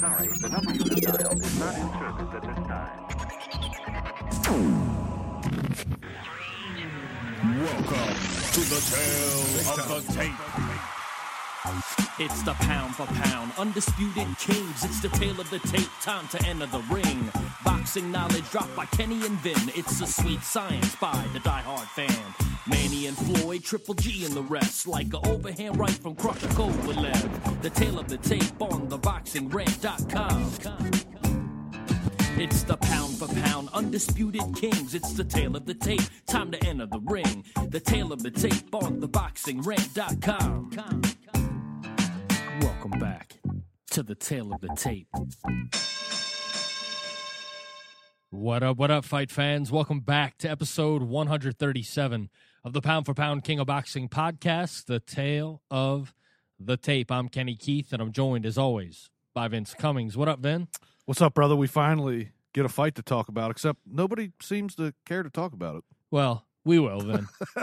sorry, the number you have dialed is not in service at this time. Welcome to the tale of the tape. It's the pound for pound, undisputed kings. It's the tale of the tape, time to enter the ring. Boxing knowledge dropped by Kenny and Vin. It's the sweet science by the diehard fan. Manny and Floyd, Triple G and the rest. Like a overhand right from Crusher Kovalev. The tale of the tape on theboxingrant.com. It's the pound for pound, undisputed kings. It's the tale of the tape, time to enter the ring. The tale of the tape on theboxingrant.com. Welcome back to the tale of the tape. What up, what up, fight fans? Welcome back to episode 137 of the Pound for Pound King of Boxing podcast, The Tale of the Tape. I'm Kenny Keith, and I'm joined, as always, by Vince Cummings. What up, Vin? What's up, brother? We finally get a fight to talk about, except nobody seems to care to talk about it. Well, we will, then.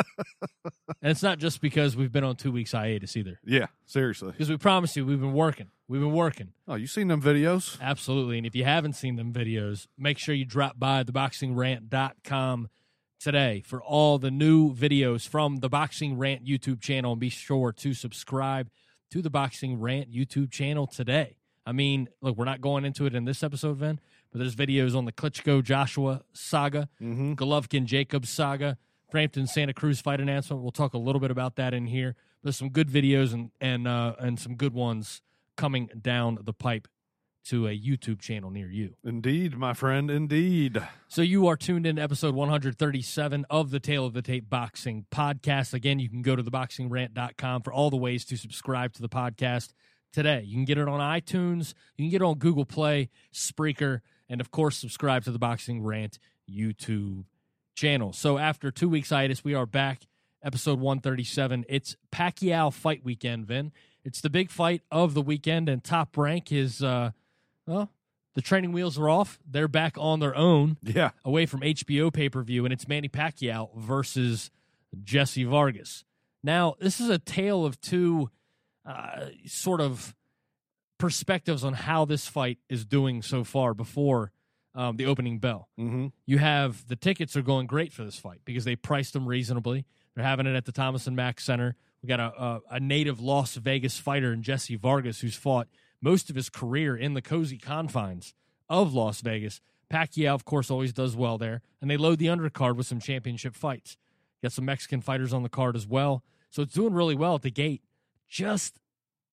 and it's not just because we've been on two weeks hiatus either, Yeah, seriously. because we promise you we've been working. We've been working. Oh, you seen them videos? Absolutely. And if you haven't seen them videos, make sure you drop by theboxingrant.com today for all the new videos from the Boxing Rant YouTube channel. And be sure to subscribe to the Boxing Rant YouTube channel today. I mean, look, we're not going into it in this episode, Vin, but there's videos on the Klitschko Joshua saga, Mm-hmm. Golovkin Jacobs saga, Frampton Santa Cruz fight announcement. We'll talk a little bit about that in here. There's some good videos and and uh, and some good ones coming down the pipe to a YouTube channel near you. Indeed, my friend. Indeed. So you are tuned in to episode 137 of the Tale of the Tape Boxing Podcast. Again, you can go to theboxingrant.com for all the ways to subscribe to the podcast today. You can get it on iTunes, you can get it on Google Play, Spreaker, and of course, subscribe to the Boxing Rant YouTube channel. So after two weeks hiatus, we are back. Episode 137. It's Pacquiao fight weekend, Vin. It's the big fight of the weekend, and top rank is, uh, well, the training wheels are off. They're back on their own Yeah. away from HBO pay per view, and it's Manny Pacquiao versus Jessie Vargas. Now, this is a tale of two uh, sort of perspectives on how this fight is doing so far before um, the opening bell. Mm-hmm. You have the tickets are going great for this fight because they priced them reasonably. They're having it at the Thomas and Mack Center. We got a, a, a native Las Vegas fighter in Jessie Vargas who's fought most of his career in the cozy confines of Las Vegas. Pacquiao, of course, always does well there, and they load the undercard with some championship fights. Got some Mexican fighters on the card as well, so it's doing really well at the gate. Just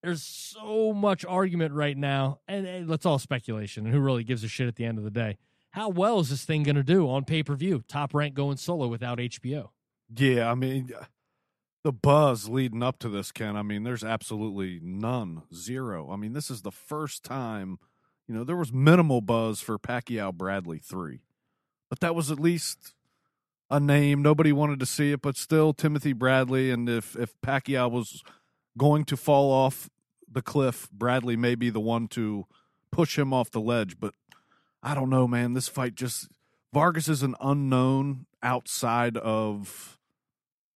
there's so much argument right now, and, and it's all speculation. And who really gives a shit at the end of the day? How well is this thing going to do on pay per view? Top rank going solo without HBO. Yeah, I mean, the buzz leading up to this, Ken, I mean, there's absolutely none, zero. I mean, this is the first time, you know, there was minimal buzz for Pacquiao Bradley 3, but that was at least a name. Nobody wanted to see it, but still Timothy Bradley. And if, if Pacquiao was going to fall off the cliff, Bradley may be the one to push him off the ledge. But I don't know, man. This fight just Vargas is an unknown outside of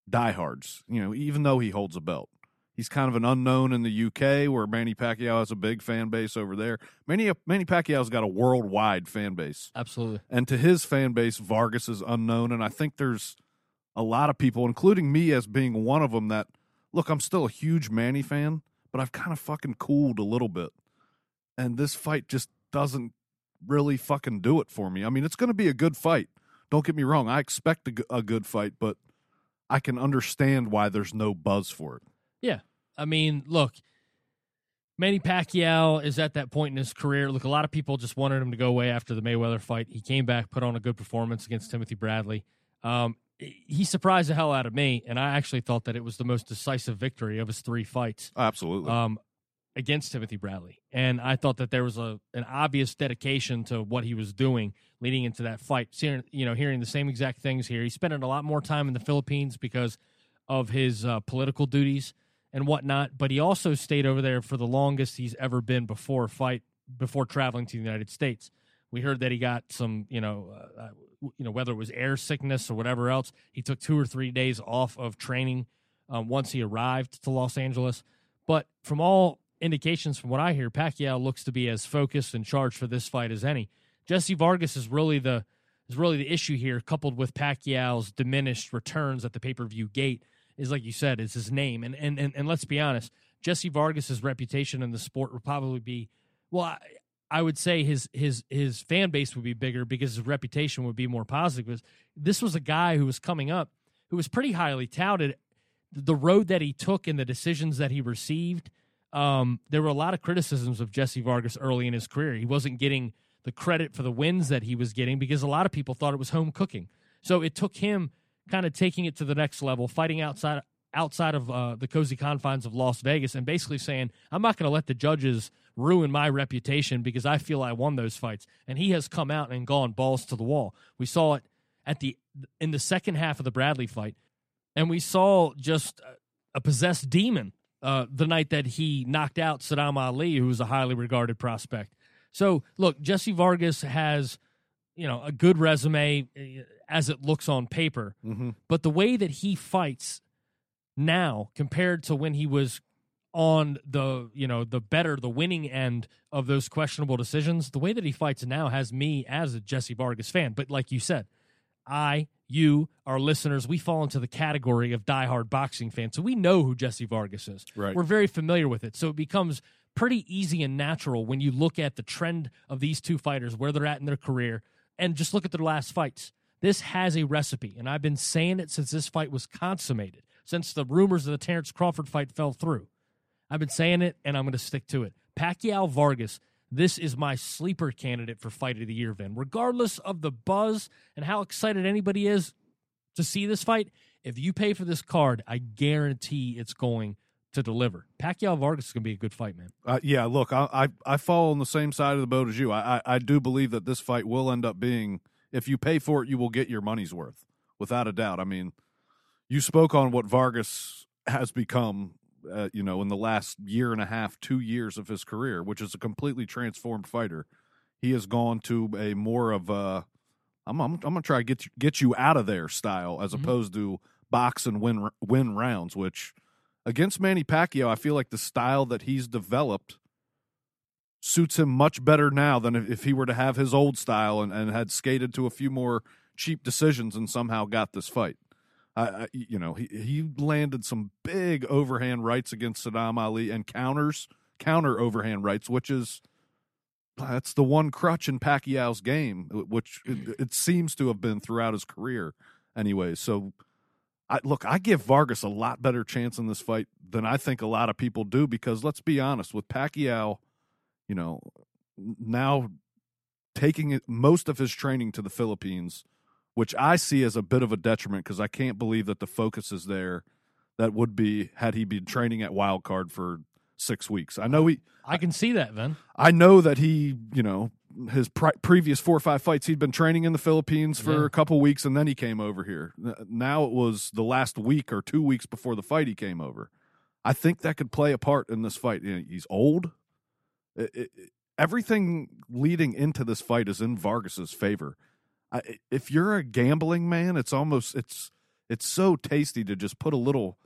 diehards. You know, even though he holds a belt, he's kind of an unknown in the UK, where Manny Pacquiao has a big fan base over there. Manny Manny Pacquiao's got a worldwide fan base, Absolutely. and to his fan base, Vargas is unknown. And I think there's a lot of people, including me, as being one of them, that look, I'm still a huge Manny fan, but I've kind of fucking cooled a little bit, and this fight just doesn't really fucking do it for me. I mean, it's going to be a good fight. Don't get me wrong. I expect a good fight, but I can understand why there's no buzz for it. Yeah. I mean, look, Manny Pacquiao is at that point in his career. Look, a lot of people just wanted him to go away after the Mayweather fight. He came back, put on a good performance against Timothy Bradley. Um, he surprised the hell out of me, and I actually thought that it was the most decisive victory of his three fights Absolutely. um, against Timothy Bradley. And I thought that there was a an obvious dedication to what he was doing leading into that fight. Seeing, you know, hearing the same exact things here. He's spending a lot more time in the Philippines because of his uh, political duties and whatnot. But he also stayed over there for the longest he's ever been before fight before traveling to the United States. We heard that he got some, you know, uh, uh, you know, whether it was air sickness or whatever else. He took two or three days off of training um, once he arrived to Los Angeles. But from all indications from what I hear, Pacquiao looks to be as focused and charged for this fight as any. Jessie Vargas is really the is really the issue here, coupled with Pacquiao's diminished returns at the pay per view gate. Is like you said, is his name, and, and and and let's be honest, Jessie Vargas's reputation in the sport would probably be well. I would say his his his fan base would be bigger because his reputation would be more positive. Because this was a guy who was coming up, who was pretty highly touted. The road that he took and the decisions that he received, um, there were a lot of criticisms of Jessie Vargas early in his career. He wasn't getting the credit for the wins that he was getting because a lot of people thought it was home cooking. So it took him kind of taking it to the next level, fighting outside outside of uh, the cozy confines of Las Vegas, and basically saying, "I'm not going to let the judges ruin my reputation because I feel I won those fights." And he has come out and gone balls to the wall. We saw it at the in the second half of the Bradley fight, and we saw just a possessed demon uh, the night that he knocked out Saddam Ali, who was a highly regarded prospect. So, look, Jessie Vargas has, you know, a good resume uh, as it looks on paper, Mhm. but the way that he fights now compared to when he was on the you know the better the winning end of those questionable decisions the way that he fights now has me as a Jessie Vargas fan. But like you said I you our listeners we fall into the category of diehard boxing fans. So we know who Jessie Vargas is. Right. we're very familiar with it. So it becomes pretty easy and natural when you look at the trend of these two fighters where they're at in their career and just look at their last fights. This has a recipe and I've been saying it since this fight was consummated since the rumors of the Terrence Crawford fight fell through I've been saying it, and I'm going to stick to it. Pacquiao Vargas. This is my sleeper candidate for fight of the year, Vin. Regardless of the buzz and how excited anybody is to see this fight, if you pay for this card, I guarantee it's going to deliver. Pacquiao Vargas is going to be a good fight, man. Uh, yeah, look, I, I I fall on the same side of the boat as you. I, I I do believe that this fight will end up being, if you pay for it, you will get your money's worth, without a doubt. I mean, you spoke on what Vargas has become, uh, you know, in the last year and a half, two years of his career, which is a completely transformed fighter. He has gone to a more of a, I'm I'm, I'm gonna try to get you, get you out of there style as Mhm. opposed to box and win win rounds, which against Manny Pacquiao, I feel like the style that he's developed suits him much better now than if, if he were to have his old style and, and had skated to a few more cheap decisions and somehow got this fight. I, you know, he he landed some big overhand rights against Saddam Ali and counters, counter overhand rights, which is that's the one crutch in Pacquiao's game, which it, it seems to have been throughout his career, anyway. So, I look, I give Vargas a lot better chance in this fight than I think a lot of people do because let's be honest, with Pacquiao, you know, now taking most of his training to the Philippines, which I see as a bit of a detriment because I can't believe that the focus is there. That would be had he been training at Wild Card for six weeks. I know he, I can see that, Vin. I know that he, you know, his pre- previous four or five fights, he'd been training in the Philippines for Yeah. a couple weeks, and then he came over here. Now it was the last week or two weeks before the fight he came over. I think that could play a part in this fight. You know, He's old. It- it- everything leading into this fight is in Vargas's favor. If you're a gambling man, it's almost it's it's so tasty to just put a little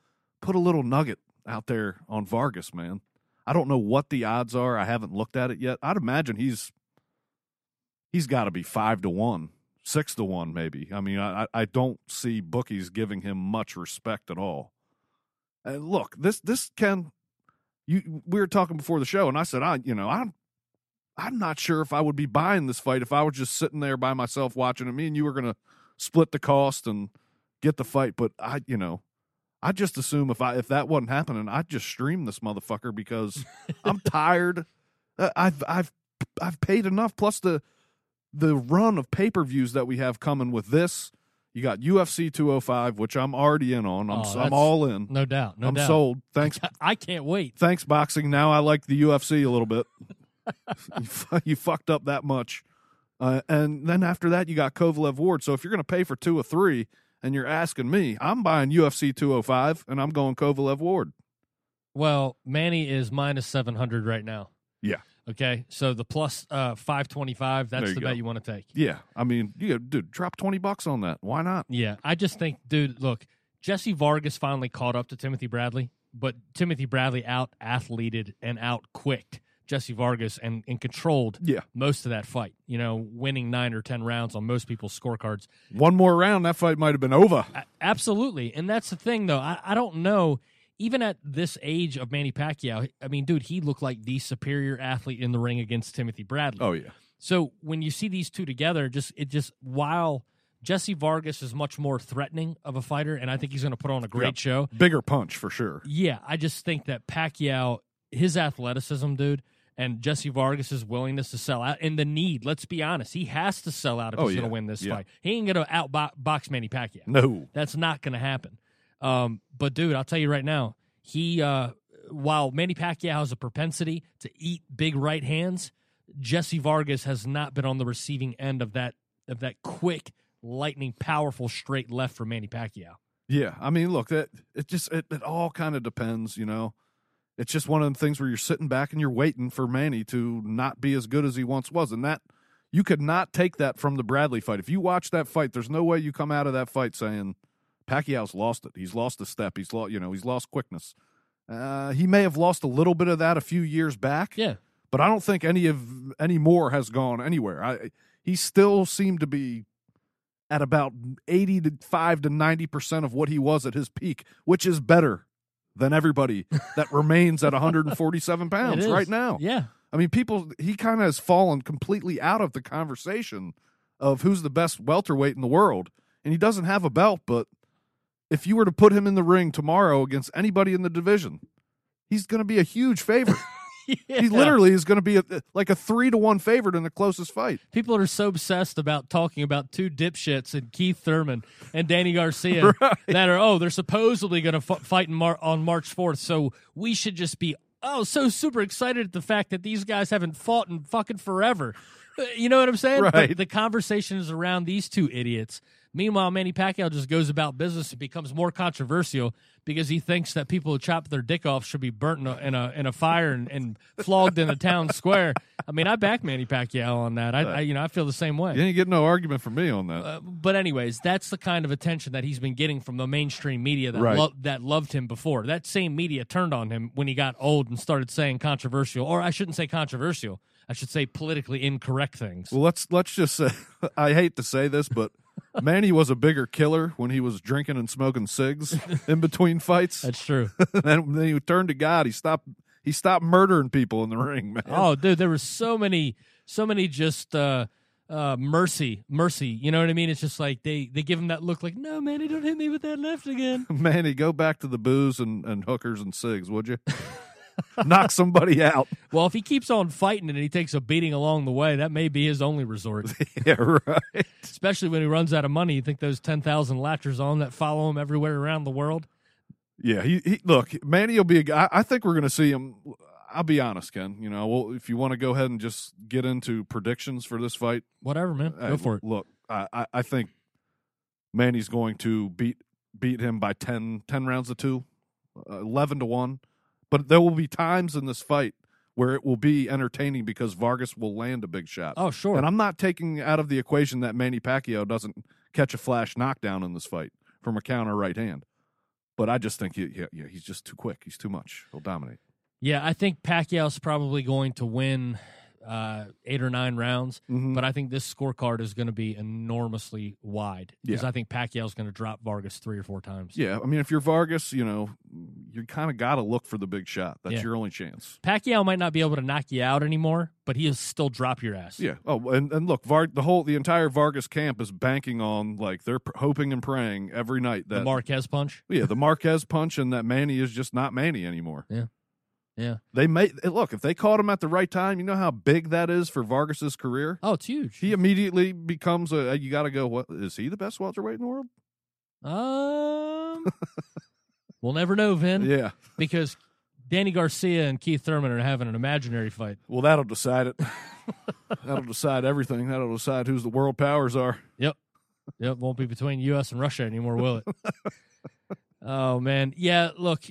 put a little nugget out there on Vargas, man. I don't know what the odds are. I haven't looked at it yet. I'd imagine he's he's got to be five to one, six to one, maybe. I mean, I I- I don't see bookies giving him much respect at all. And look, this this can you we were talking before the show, and I said I you know I'm I'm not sure if I would be buying this fight if I was just sitting there by myself watching it. Me and you were gonna split the cost and get the fight, but I you know. I just assume if I if that wasn't happening, I'd just stream this motherfucker because I'm tired. Uh, I've I've I've paid enough. Plus the the run of pay per views that we have coming with this. You got UFC 205, which I'm already in on. I'm Oh, I'm all in. No doubt. No I'm doubt. sold. Thanks I can't wait. thanks boxing. Now I like the UFC a little bit. you, fu- you fucked up that much. Uh, and then after that, you got Kovalev Ward. So if you're going to pay for two or three, and you're asking me, I'm buying UFC 205, and I'm going Kovalev Ward. Well, Manny is minus 700 right now. Yeah. Okay. So the plus uh, 525, that's the go. bet you want to take. Yeah, I mean, you dude, drop twenty bucks on that. Why not? Yeah. I just think, dude, look, Jessie Vargas finally caught up to Timothy Bradley. but Timothy Bradley out athleted and out quicked Jessie Vargas and, and controlled Yeah. most of that fight. You know, winning nine or ten rounds on most people's scorecards. One more round, that fight might have been over. A- absolutely, and that's the thing, though. I, I don't know. Even at this age of Manny Pacquiao, I mean, dude, he looked like the superior athlete in the ring against Timothy Bradley. Oh yeah. So when you see these two together, just it just while Jessie Vargas is much more threatening of a fighter, and I think he's going to put on a great Yep. show. Bigger punch for sure. Yeah, I just think that Pacquiao, his athleticism, dude, and Jessie Vargas's willingness to sell out, and the need. Let's be honest, he has to sell out if Oh, he's going to win this Yeah. fight. He ain't going to outbox Manny Pacquiao. No. That's not going to happen. Um, but dude, I'll tell you right now, he uh, while Manny Pacquiao has a propensity to eat big right hands, Jessie Vargas has not been on the receiving end of that of that quick, lightning, powerful straight left for Manny Pacquiao. Yeah, I mean, look, that it just it, it all kind of depends, you know. It's just one of them things where you're sitting back and you're waiting for Manny to not be as good as he once was, and that you could not take that from the Bradley fight. If you watch that fight, there's no way you come out of that fight saying Pacquiao's lost it. He's lost a step. He's lost, you know, he's lost quickness. Uh, he may have lost a little bit of that a few years back, Yeah, but I don't think any of any more has gone anywhere. I he still seemed to be at about eighty to five to ninety percent of what he was at his peak, which is better than everybody that remains at 147 pounds right now. Yeah, I mean, people he kind of has fallen completely out of the conversation of who's the best welterweight in the world, and he doesn't have a belt. But if you were to put him in the ring tomorrow against anybody in the division, he's going to be a huge favorite. He literally is going to be a, like a three to one favorite in the closest fight. People are so obsessed about talking about two dipshits and Keith Thurman and Danny Garcia that are oh they're supposedly going to f- fight in Mar- on March fourth. So we should just be oh so super excited at the fact that these guys haven't fought in fucking forever. You know what I'm saying? But Right. the conversation is around these two idiots. Meanwhile, Manny Pacquiao just goes about business and becomes more controversial because he thinks that people who chop their dick off should be burnt in a in a, in a fire and, and flogged in a town square. I mean, I back Manny Pacquiao on that. I, I you know I feel the same way. You ain't get no argument from me on that. Uh, but anyways, that's the kind of attention that he's been getting from the mainstream media that Right. lo- that loved him before. That same media turned on him when he got old and started saying controversial, or I shouldn't say controversial. I should say politically incorrect things. well, let's let's just say I hate to say this, but Manny was a bigger killer when he was drinking and smoking cigs in between fights. That's true. and then he turned to God. He stopped. He stopped murdering people in the ring, man. oh, dude, there were so many, so many just uh, uh, mercy, mercy. You know what I mean? It's just like they they give him that look, like, no, man, don't hit me with that left again. Manny, go back to the booze and, and hookers and cigs, would you? Knock somebody out. Well, if he keeps on fighting and he takes a beating along the way, that may be his only resort. Yeah, right. especially when he runs out of money. You think those ten thousand latchers on that follow him everywhere around the world? Yeah, he, he look, Manny will be a guy. I think we're going to see him. I'll be honest, Ken. You know, well, if you want to go ahead and just get into predictions for this fight, Whatever, man. uh, Go for it. Look, I, I, I think Manny's going to beat beat him by 10, 10 rounds to two, uh, eleven to one. But there will be times in this fight where it will be entertaining because Vargas will land a big shot. Oh, sure. And I'm not taking out of the equation that Manny Pacquiao doesn't catch a flash knockdown in this fight from a counter right hand. But I just think he, yeah, yeah, he's just too quick. He's too much. He'll dominate. yeah, I think Pacquiao's probably going to win uh, eight or nine rounds, Mhm. but I think this scorecard is going to be enormously wide because Yeah. I think Pacquiao's going to drop Vargas three or four times. Yeah, I mean, if you're Vargas, you know, you kind of got to look for the big shot. That's Yeah. your only chance. Pacquiao might not be able to knock you out anymore, but he'll still drop your ass. Yeah. Oh, and, and look, Var- the whole the entire Vargas camp is banking on like they're hoping and praying every night that The Marquez punch. yeah the Marquez punch and that Manny is just not Manny anymore. Yeah. They may look if they caught him at the right time. You know how big that is for Vargas's career. Oh, it's huge. He immediately becomes a. You got to go. What is he the best welterweight in the world? Um, we'll never know, Vin. Yeah. because Danny Garcia and Keith Thurman are having an imaginary fight. Well, that'll decide it. that'll decide everything. That'll decide who's the world powers are. Yep. Yep. Won't be between U.S. and Russia anymore, will it? oh man, yeah. Look,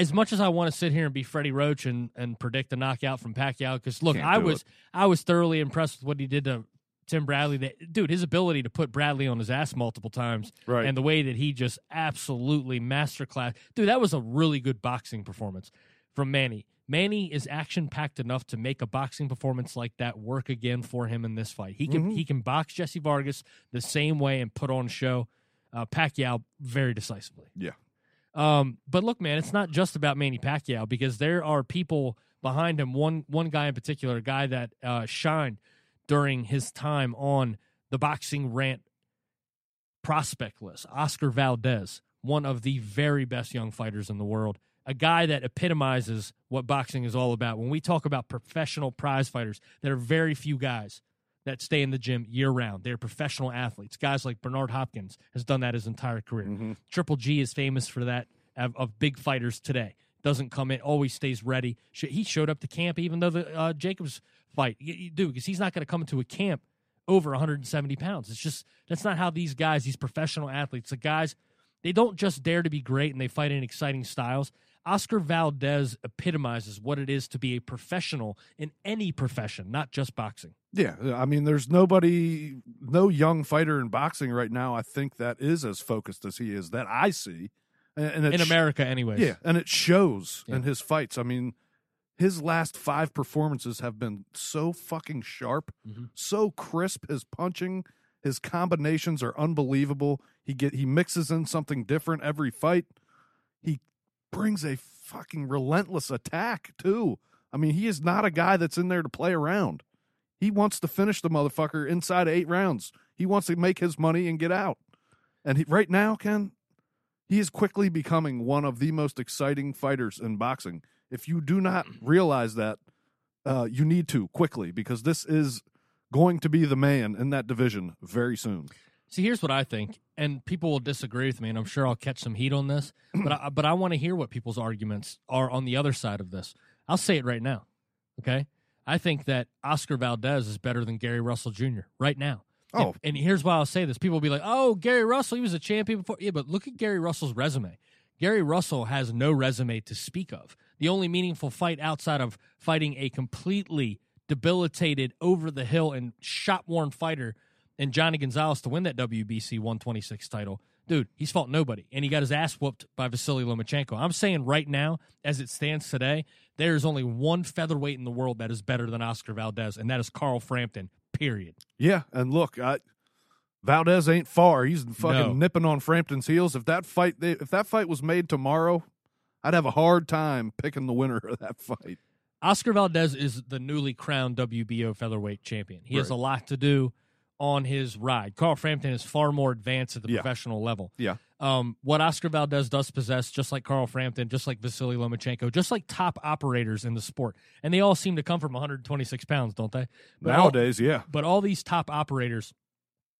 as much as I want to sit here and be Freddie Roach and, and predict a knockout from Pacquiao, because look, Can't I was I was thoroughly impressed with what he did to Tim Bradley. That dude, his ability to put Bradley on his ass multiple times, Right. and the way that he just absolutely masterclass. Dude, that was a really good boxing performance from Manny. Manny is action packed enough to make a boxing performance like that work again for him in this fight. He can Mhm. he can box Jessie Vargas the same way and put on a show. Uh, Pacquiao very decisively. Yeah. Um, but look, man, it's not just about Manny Pacquiao because there are people behind him. One one guy in particular, a guy that uh, shined during his time on the boxing rant prospect list, Oscar Valdez, one of the very best young fighters in the world. A guy that epitomizes what boxing is all about. When we talk about professional prize fighters, there are very few guys that stay in the gym year round. They're professional athletes. Guys like Bernard Hopkins has done that his entire career. Mm-hmm. Triple G is famous for that of, of big fighters today. Doesn't come in, always stays ready. He showed up to camp even though the uh, Jacobs fight. You, you do because he's not going to come into a camp over 170 pounds. It's just that's not how these guys, these professional athletes, the guys, they don't just dare to be great and they fight in exciting styles. Oscar Valdez epitomizes what it is to be a professional in any profession, not just boxing. Yeah, I mean, there's nobody, no young fighter in boxing right now. I think that is as focused as he is that I see, and, In America, anyways. Yeah, and it shows Yeah. in his fights. I mean, his last five performances have been so fucking sharp, Mhm. so crisp. His punching, his combinations are unbelievable. He get he mixes in something different every fight. He brings a fucking relentless attack too. I mean, he is not a guy that's in there to play around. He wants to finish the motherfucker inside of eight rounds. He wants to make his money and get out. And he, right now, Ken, he is quickly becoming one of the most exciting fighters in boxing. If you do not realize that, uh, you need to quickly because this is going to be the man in that division very soon. See, here's what I think, and people will disagree with me, and I'm sure I'll catch some heat on this. But I, but I want to hear what people's arguments are on the other side of this. I'll say it right now. Okay, I think that Oscar Valdez is better than Gary Russell Jr. right now. And- Oh. and, here's why I'll say this: people will be like, "Oh, Gary Russell, he was a champion before." Yeah, but look at Gary Russell's resume. Gary Russell has no resume to speak of. The only meaningful fight outside of fighting a completely debilitated, over the hill, and shot worn fighter and Johnny Gonzalez to win that WBC 126 title. Dude, he's fought nobody, and he got his ass whooped by Vasily Lomachenko. I'm saying right now, as it stands today, there is only one featherweight in the world that is better than Oscar Valdez, and that is Carl Frampton. Period. Yeah, and look, I, Valdez ain't far. He's fucking No. nipping on Frampton's heels. If that fight, if that fight was made tomorrow, I'd have a hard time picking the winner of that fight. Oscar Valdez is the newly crowned WBO featherweight champion. He has a lot to do on his ride. Carl Frampton is far more advanced at the Yeah. professional level. Yeah. Um, what Oscar Valdez does possess, just like Carl Frampton, just like Vasily Lomachenko, just like top operators in the sport, and they all seem to come from 126 pounds, don't they? But all- Nowadays, yeah. but all these top operators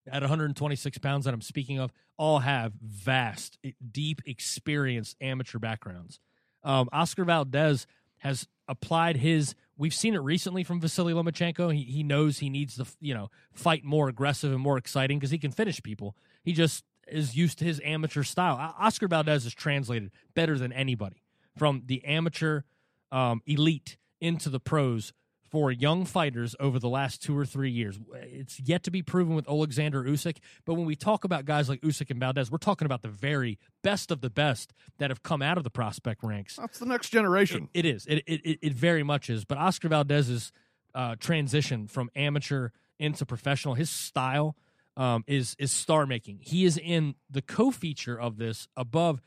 at 126 pounds that I'm speaking of all have vast, deep, experienced amateur backgrounds. Um, Oscar Valdez has applied his. We've seen it recently from Vasily Lomachenko. He he knows he needs to you know fight more aggressive and more exciting because he can finish people. He just is used to his amateur style. Oscar Valdez is translated better than anybody from the amateur um, elite into the pros for young fighters over the last two or three years. It's yet to be proven with Alexander Usyk, but when we talk about guys like Usyk and Valdez, we're talking about the very best of the best that have come out of the prospect ranks. That's the next generation. It is. It, it it it very much is. But Oscar Valdez's uh, transition from amateur into professional, his style um, is is star making. He is in the co-feature of this above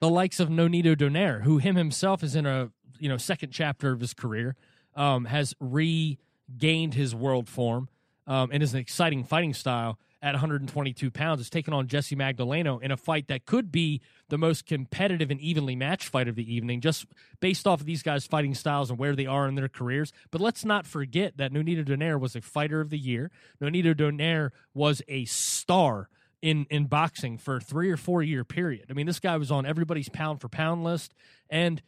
the likes of Nonito Donaire, who him himself is in a you know second chapter of his career, um, has regained his world form um, and is an exciting fighting style at 122 pounds. It's taken on Jessie Magdaleno in a fight that could be the most competitive and evenly matched fight of the evening, just based off of these guys' fighting styles and where they are in their careers. But let's not forget that Nonito Donaire was a fighter of the year. Nonito Donaire was a star in in boxing for a three or four year period. I mean, this guy was on everybody's pound for pound list, and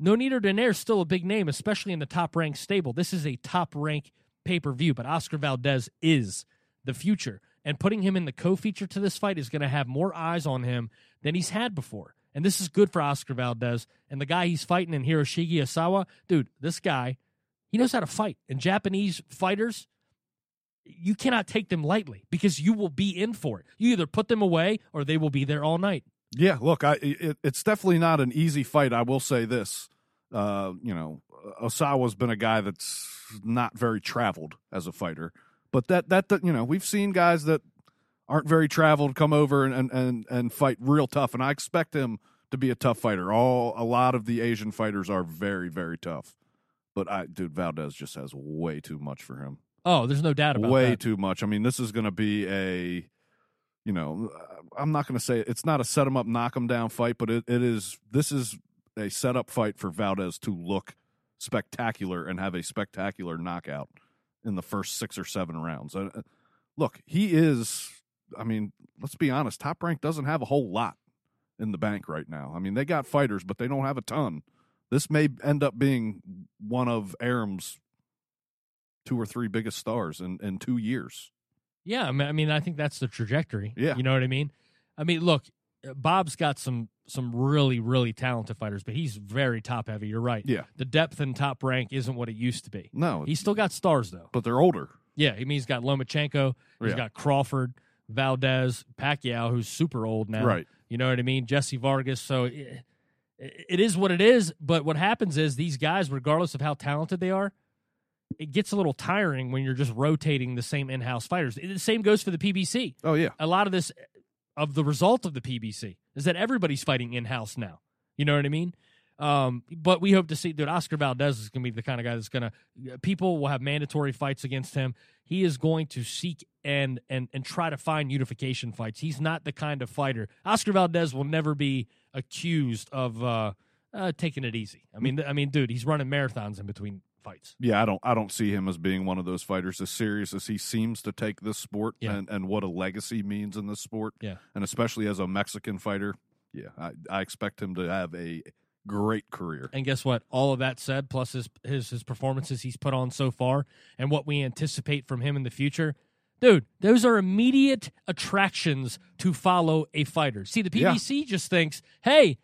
Nonito Donaire is still a big name, especially in the top ranked stable. This is a top rank pay per view, but Oscar Valdez is the future, and putting him in the co feature to this fight is going to have more eyes on him than he's had before. And this is good for Oscar Valdez and the guy he's fighting in Hiroshige Osawa. Dude, this guy, he knows how to fight. And Japanese fighters, you cannot take them lightly because you will be in for it. You either put them away or they will be there all night. Yeah, look, I it, it's definitely not an easy fight. I will say this. Uh, you know, Osawa's been a guy that's not very traveled as a fighter, but that that, that you know we've seen guys that aren't very traveled come over and, and and fight real tough, and I expect him to be a tough fighter. All a lot of the Asian fighters are very very tough, but I dude Valdez just has way too much for him. Oh, there's no doubt about way that. too much. I mean, this is going to be a, you know, I'm not going to say it's not a set him up, knock him down fight, but it, it is. This is a setup fight for Valdez to look spectacular and have a spectacular knockout in the first six or seven rounds. Uh, look, he is. I mean, let's be honest. Top Rank doesn't have a whole lot in the bank right now. I mean, they got fighters, but they don't have a ton. This may end up being one of Arum's two or three biggest stars in, in two years. Yeah, I mean, I mean, I think that's the trajectory. Yeah. you know what I mean. I mean, look, uh, Bob's got some some really really talented fighters, but he's very top heavy. You're right. Yeah. the depth in top rank isn't what it used to be. No, He's still got stars though. but they're older. Yeah, I mean, he's got Lomachenko, he's Yeah. got Crawford, Valdez, Pacquiao, who's super old now. Right. You know what I mean? Jessie Vargas. So it, it is what it is. But what happens is these guys, regardless of how talented they are, it gets a little tiring when you're just rotating the same in-house fighters. The same goes for the PBC. Oh yeah. A lot of this, of the result of the PBC, is that everybody's fighting in-house now. You know what I mean? Um, but we hope to see, dude. Oscar Valdez is going to be the kind of guy that's going to. People will have mandatory fights against him. He is going to seek and and and try to find unification fights. He's not the kind of fighter. Oscar Valdez will never be accused of uh, uh, taking it easy. I mean, I mean, dude, he's running marathons in between fights. Yeah, I don't I don't see him as being one of those fighters as serious as he seems to take this sport Yeah. and, and what a legacy means in this sport. Yeah. And especially as a Mexican fighter, yeah, I, I expect him to have a great career. And guess what? All of that said, plus his his his performances he's put on so far, and what we anticipate from him in the future, dude, those are immediate attractions to follow a fighter. See, the Yeah. PBC just thinks, hey.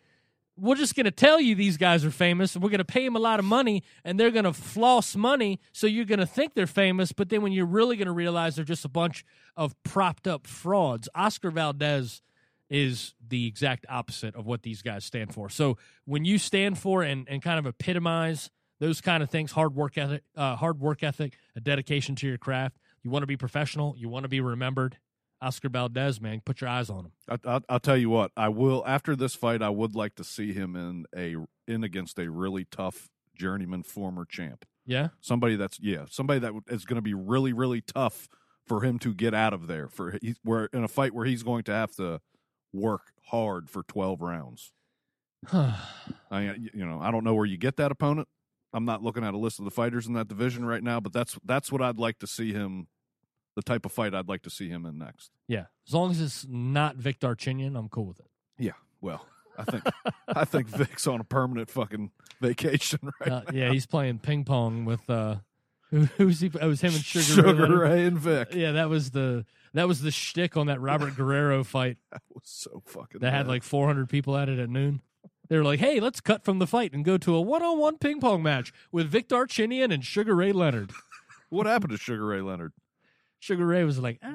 We're just going to tell you these guys are famous. We're going to pay them a lot of money, and they're going to floss money. So you're going to think they're famous, but then when you're really going to realize they're just a bunch of propped up frauds. Oscar Valdez is the exact opposite of what these guys stand for. So when you stand for and, and kind of epitomize those kind of things, hard work ethic, uh, hard work ethic, a dedication to your craft, you want to be professional, you want to be remembered. Oscar Valdez, man, put your eyes on him. I, I, I'll tell you what, I will after this fight. I would like to see him in a in against a really tough journeyman former champ. Yeah, Somebody that's yeah, somebody that is going to be really really tough for him to get out of there. For he, where in a fight where he's going to have to work hard for twelve rounds. I you know I don't know where you get that opponent. I'm not looking at a list of the fighters in that division right now, but that's that's what I'd like to see him. The type of fight I'd like to see him in next. yeah. As long as it's not Victor Chinian, I'm cool with it. Yeah, well, I think I think Vic's on a permanent fucking vacation right Uh, yeah, he's playing ping pong with uh, who, who's he? It was him and Sugar, Sugar, Ray Ray and Vic. Yeah, that was the that was the shtick on that Robert Guerrero fight That was so fucking. that had like 400 people at it at noon. They were like, "Hey, let's cut from the fight and go to a one-on-one ping pong match with Victor Chinian and Sugar Ray Leonard." what happened to Sugar Ray Leonard? Sugar Ray was like, uh,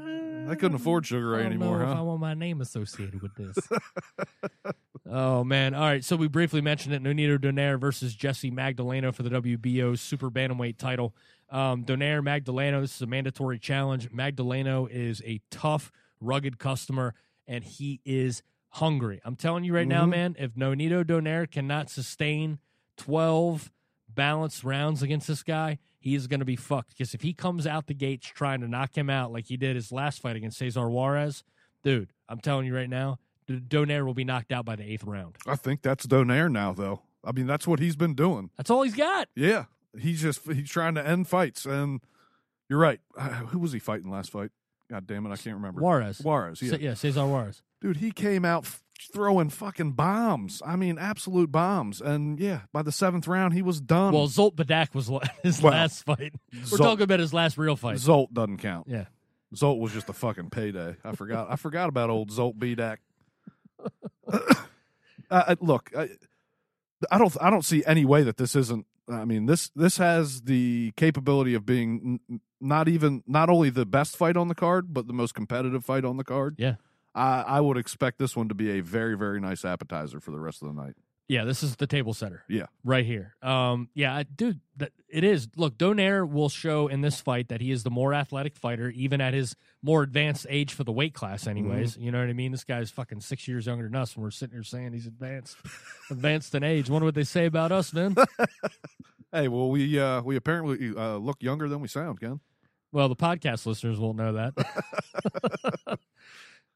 I couldn't afford Sugar Ray I don't anymore, know if? I want my name associated with this. oh man! All right, so we briefly mentioned it: Nonito Donaire versus Jessie Magdaleno for the WBO Super Bantamweight title. Um, Donaire Magdaleno. This is a mandatory challenge. Magdaleno is a tough, rugged customer, and he is hungry. I'm telling you right now, Mhm. man. If Nonito Donaire cannot sustain 12 balanced rounds against this guy, he is going to be fucked. Because if he comes out the gates trying to knock him out like he did his last fight against Cesar Juarez, dude, I'm telling you right now, D- Donaire will be knocked out by the eighth round. I think that's Donaire now, though. I mean, that's what he's been doing. That's all he's got. Yeah, he's just he's trying to end fights, and you're right. Uh, Who was he fighting last fight? God damn it, I can't remember. Juarez. Juarez, yeah. Yeah, Cesar Juarez. dude, he came out throwing fucking bombs. I mean, absolute bombs. And yeah, by the seventh round, he was done. Well, Zsolt Bedak was his Well, last fight. We're talking about his last real fight. Zsolt doesn't count. Yeah. Zsolt was just a fucking payday. I forgot. I forgot about old Zsolt Bedak. uh, look, I, I don't. I don't see any way that this isn't I mean this this has the capability of being n- not even not only the best fight on the card, but the most competitive fight on the card. Yeah. I, I would expect this one to be a very very nice appetizer for the rest of the night. Yeah, this is the table setter. Yeah. right here. Um, yeah, dude, that, it is. Look, Donaire will show in this fight that he is the more athletic fighter, even at his more advanced age for the weight class. Anyways, you know what I mean. This guy's fucking six years younger than us, and we're sitting here saying he's advanced, advanced in age. Wonder what they say about us, man. Hey, well we uh we apparently uh, look younger than we sound, Ken. Well, the podcast listeners won't know that.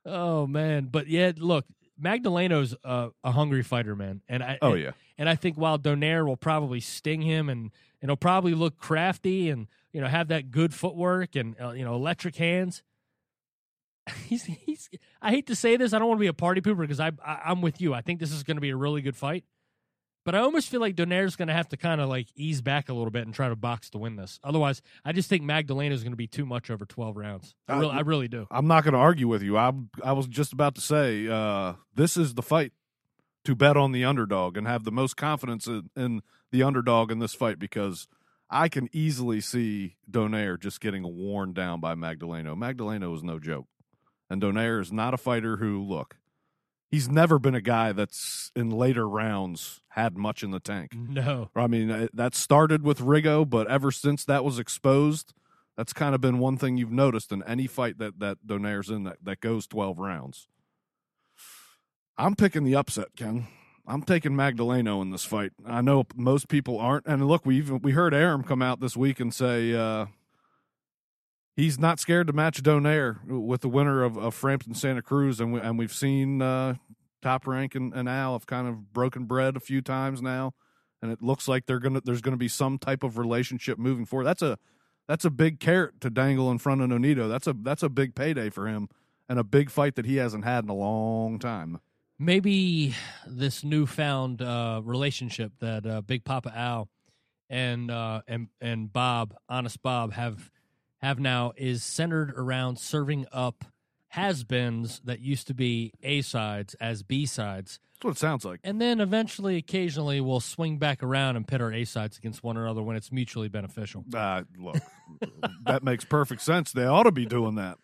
oh man, but yeah, look, Magdaleno's a, a hungry fighter, man, and I Oh and, yeah. and I think while Donaire will probably sting him and and he'll probably look crafty and you know have that good footwork and uh, you know electric hands. He's he's. I hate to say this. I don't want to be a party pooper because I, I I'm with you. I think this is going to be a really good fight. But I almost feel like Donaire's going to have to kind of like ease back a little bit and try to box to win this. Otherwise, I just think Magdaleno is going to be too much over 12 rounds. I, Uh, really, I really do. I'm not going to argue with you. I I was just about to say uh, this is the fight to bet on the underdog and have the most confidence in, in the underdog in this fight because I can easily see Donaire just getting worn down by Magdaleno. Magdaleno is no joke, and Donaire is not a fighter who look. He's never been a guy that's in later rounds had much in the tank. No. I mean, uh, that started with Rigo, but ever since that was exposed, that's kind of been one thing you've noticed in any fight that that Donaire's in that, that goes 12 rounds. I'm picking the upset, Ken. I'm taking Magdaleno in this fight. I know most people aren't. And look, we even we heard Arum come out this week and say uh, he's not scared to match Donaire with the winner of, of Frampton Santa Cruz, and we, and we've seen uh, Top Rank and, and Al have kind of broken bread a few times now, and it looks like they're gonna there's gonna be some type of relationship moving forward. That's a that's a big carrot to dangle in front of Nonito. That's a that's a big payday for him and a big fight that he hasn't had in a long time. maybe this newfound uh, relationship that uh, Big Papa Al and uh, and and Bob, Honest Bob, have have now is centered around serving up has-beens that used to be A sides as B sides, That's what it sounds like. and then eventually, occasionally, we'll swing back around and pit our A sides against one another when it's mutually beneficial. Uh, look, that makes perfect sense. They ought to be doing that.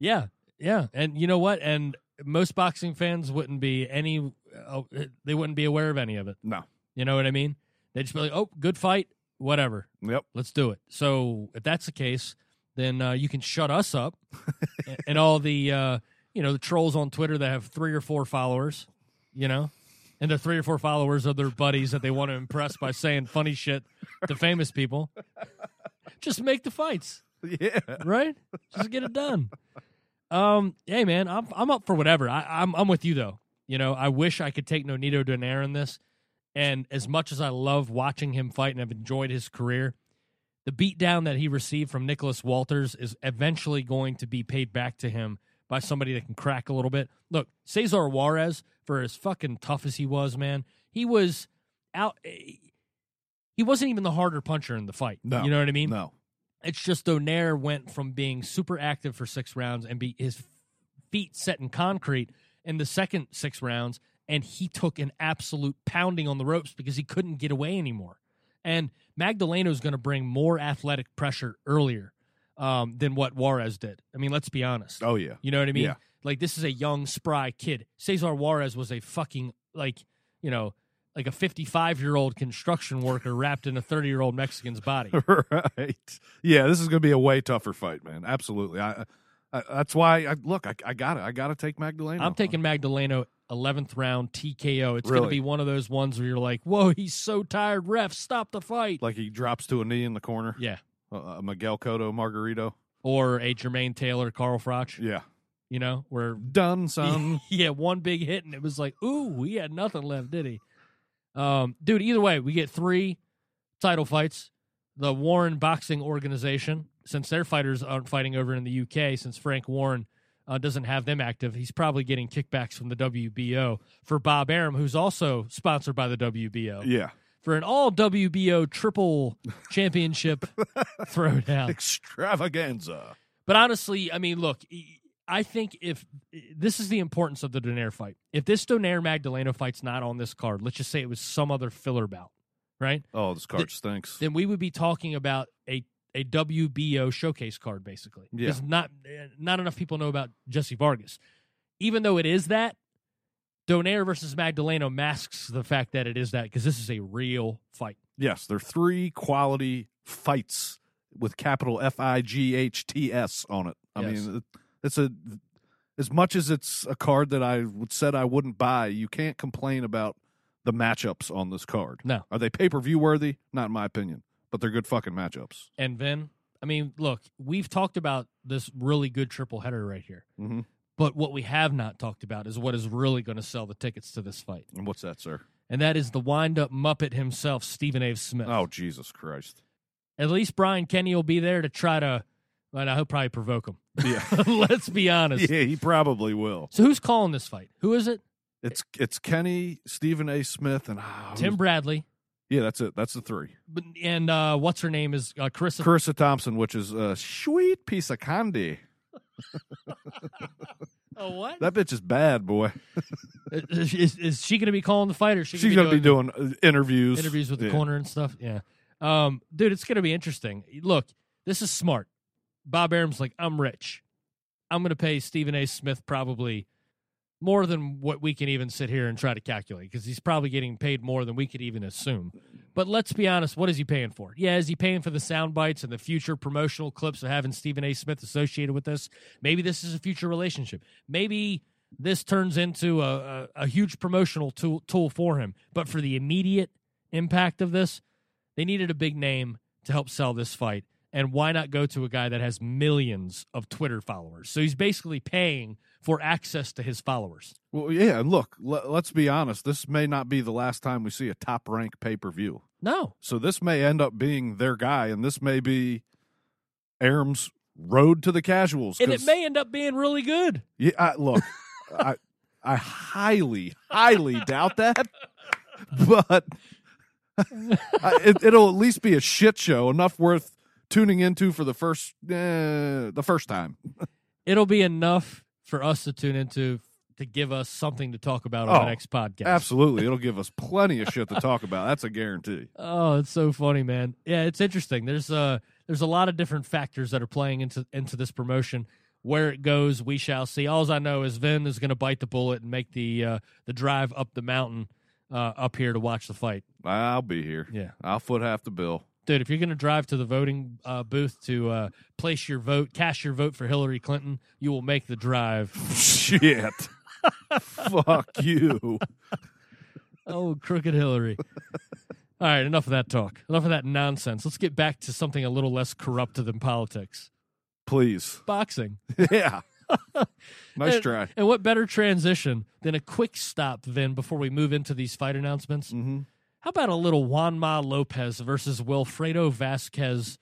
Yeah, yeah, and you know what? And most boxing fans wouldn't be any, uh, they wouldn't be aware of any of it. No. You know what I mean? They'd just be like, "Oh, good fight, whatever, Yep. let's do it." So if that's the case, then uh, you can shut us up, and, all the uh, you know the trolls on Twitter that have three or four followers, you know, and the three or four followers are their buddies that they want to impress by saying funny shit to famous people. Just make the fights Yeah. right? Just get it done. Um, hey man, I'm I'm up for whatever. I, I'm I'm with you though. You know, I wish I could take Nonito Donaire in this. And as much as I love watching him fight and have enjoyed his career, the beatdown that he received from Nicholas Walters is eventually going to be paid back to him by somebody that can crack a little bit. Look, Cesar Juarez, for as fucking tough as he was, man, he was out. Eh, he wasn't even the harder puncher in the fight. No. you know what I mean? No. It's just Donaire went from being super active for six rounds and be his feet set in concrete in the second six rounds, and he took an absolute pounding on the ropes because he couldn't get away anymore. And Magdaleno is going to bring more athletic pressure earlier um, than what Juarez did. I mean, let's be honest. Oh yeah. You know what I mean? Yeah. Like this is a young, spry kid. Cesar Juarez was a fucking like, you know, like a fifty-five-year-old construction worker wrapped in a thirty-year-old Mexican's body. right. Yeah, this is going to be a way tougher fight, man. Absolutely. I, I that's why I look. I, I got it. I got to take Magdaleno. I'm taking Magdaleno 11th round TKO. It's going to be one of those ones where you're like, "Whoa, he's so tired, ref, stop the fight." like he drops to a knee in the corner. yeah, Uh, uh, Miguel Cotto, Margarito. or a Jermaine Taylor, Carl Froch, Yeah. you know, we're Done, son. yeah, one big hit and it was like, "Ooh, he had nothing left, did he?" Um, dude, either way, we get three title fights. The Warren Boxing Organization, since their fighters aren't fighting over in the UK, since Frank Warren uh, doesn't have them active, he's probably getting kickbacks from the WBO. For Bob Arum, who's also sponsored by the WBO, yeah. for an all WBO triple championship throwdown. Extravaganza. But honestly, I mean, look, I think if this is the importance of the Donaire fight, if this Donaire Magdaleno fight's not on this card, let's just say it was some other filler bout, right? Oh, this card stinks. Then we would be talking about a a WBO showcase card, basically. Yeah. Because not not enough people know about Jessie Vargas, even though it is that. Donaire versus Magdaleno masks the fact that it is that because this is a real fight. Yes, they're three quality fights with capital F I G H T S on it. I Yes. mean, it's a as much as it's a card that I would said I wouldn't buy. You can't complain about the matchups on this card. No. Are they pay per view worthy? Not in my opinion, but they're good fucking matchups. And Vin, I mean, look, we've talked about this really good triple header right here. Mhm. But what we have not talked about is what is really going to sell the tickets to this fight. And what's that, sir? And that is the wind up Muppet himself, Stephen A. Smith. Oh Jesus Christ! At least Brian Kenny will be there to try to, well, he'll probably provoke him. Yeah, Let's be honest. yeah, he probably will. So who's calling this fight? Who is it? It's it's Kenny, Stephen A. Smith, and ah, Tim Bradley. Yeah, that's it. That's the three. But- And uh, what's her name is uh, Charissa. Charissa Thompson, which is a sweet piece of candy. oh, what? That bitch is bad, boy. is, is, is she going to be calling the fight or she She's gonna be doing uh, interviews. interviews with the Yeah. corner and stuff. Yeah. Um, dude, it's gonna be interesting. Look, this is smart. Bob Arum's like, I'm rich. I'm gonna pay Stephen A. Smith probably more than what we can even sit here and try to calculate because he's probably getting paid more than we could even assume. But let's be honest, what is he paying for? Yeah, is he paying for the sound bites and the future promotional clips of having Stephen A. Smith associated with this? Maybe this is a future relationship. Maybe this turns into a, a, a huge promotional tool, tool for him. But for the immediate impact of this, they needed a big name to help sell this fight. And why not go to a guy that has millions of Twitter followers? So he's basically paying for access to his followers. Well, yeah, and look, let, let's be honest. This may not be the last time we see a top rank pay per view. No, So this may end up being their guy, and this may be Arum's road to the casuals. and it 'cause- may end up being really good. Yeah, I, look, I I highly, highly doubt that, but I, it, it'll at least be a shit show enough worth tuning into for the first eh, the first time. It'll be enough for us to tune into to give us something to talk about on Oh, the next podcast. Absolutely, it'll give us plenty of shit to talk about. That's a guarantee. Oh, it's so funny, man. Yeah, it's interesting. There's uh there's a lot of different factors that are playing into into this promotion. Where it goes, we shall see. All I know is Vin is going to bite the bullet and make the uh, the drive up the mountain uh, up here to watch the fight. I'll be here. Yeah, I'll foot half the bill. Dude. If you're going to drive to the voting uh, booth to uh, place your vote, cast your vote for Hillary Clinton, you will make the drive. Shit. Fuck you. oh, crooked Hillary. All right, enough of that talk. Enough of that nonsense. Let's get back to something a little less corrupt than politics. Please. Boxing. Yeah. nice And- try. And what better transition than a quick stop, Vin, before we move into these fight announcements? Mm-hmm. How about a little Juanma Lopez versus Wilfredo Vasquez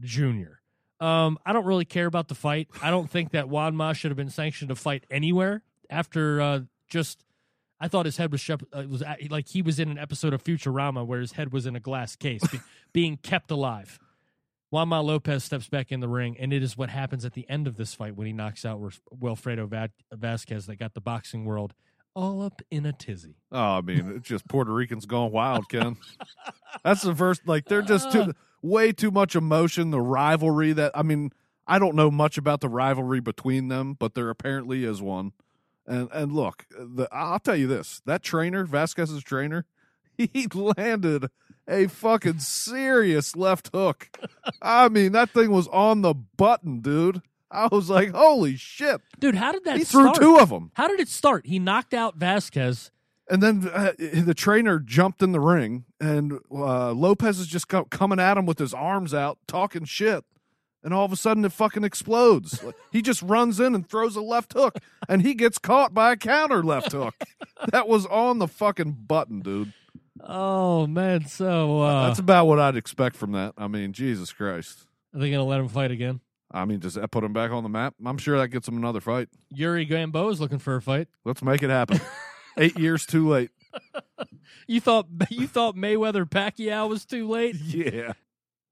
Jr.? Um, I don't really care about the fight. I don't think that Juanma should have been sanctioned to fight anywhere after uh, just. I thought his head was shep- uh, was a- like he was in an episode of Futurama where his head was in a glass case, be- being kept alive. Juanma Lopez steps back in the ring, and it is what happens at the end of this fight when he knocks out Wilfredo Va- Vasquez that got the boxing world all up in a tizzy. Oh, I mean, it's just Puerto Ricans going wild, Ken. That's the first. Like they're just too uh. way too much emotion. The rivalry that I mean, I don't know much about the rivalry between them, but there apparently is one. And and look, the I'll tell you this: that trainer, Vasquez's trainer, he landed a fucking serious left hook. I mean, that thing was on the button, dude. I was like, holy shit! Dude, how did that He threw two of them. How did it start? He knocked out Vasquez. And then uh, the trainer jumped in the ring, and uh, Lopez is just co- coming at him with his arms out, talking shit. And all of a sudden, it fucking explodes. he just runs in and throws a left hook, and he gets caught by a counter left hook. that was on the fucking button, dude. Oh man, so uh, That's about what I'd expect from that. I mean, Jesus Christ. are they gonna let him fight again? I mean, does that put him back on the map? I'm sure that gets him another fight. Yuri Gamboa is looking for a fight. Let's make it happen. Eight years too late. You thought you thought Mayweather Pacquiao was too late? Yeah.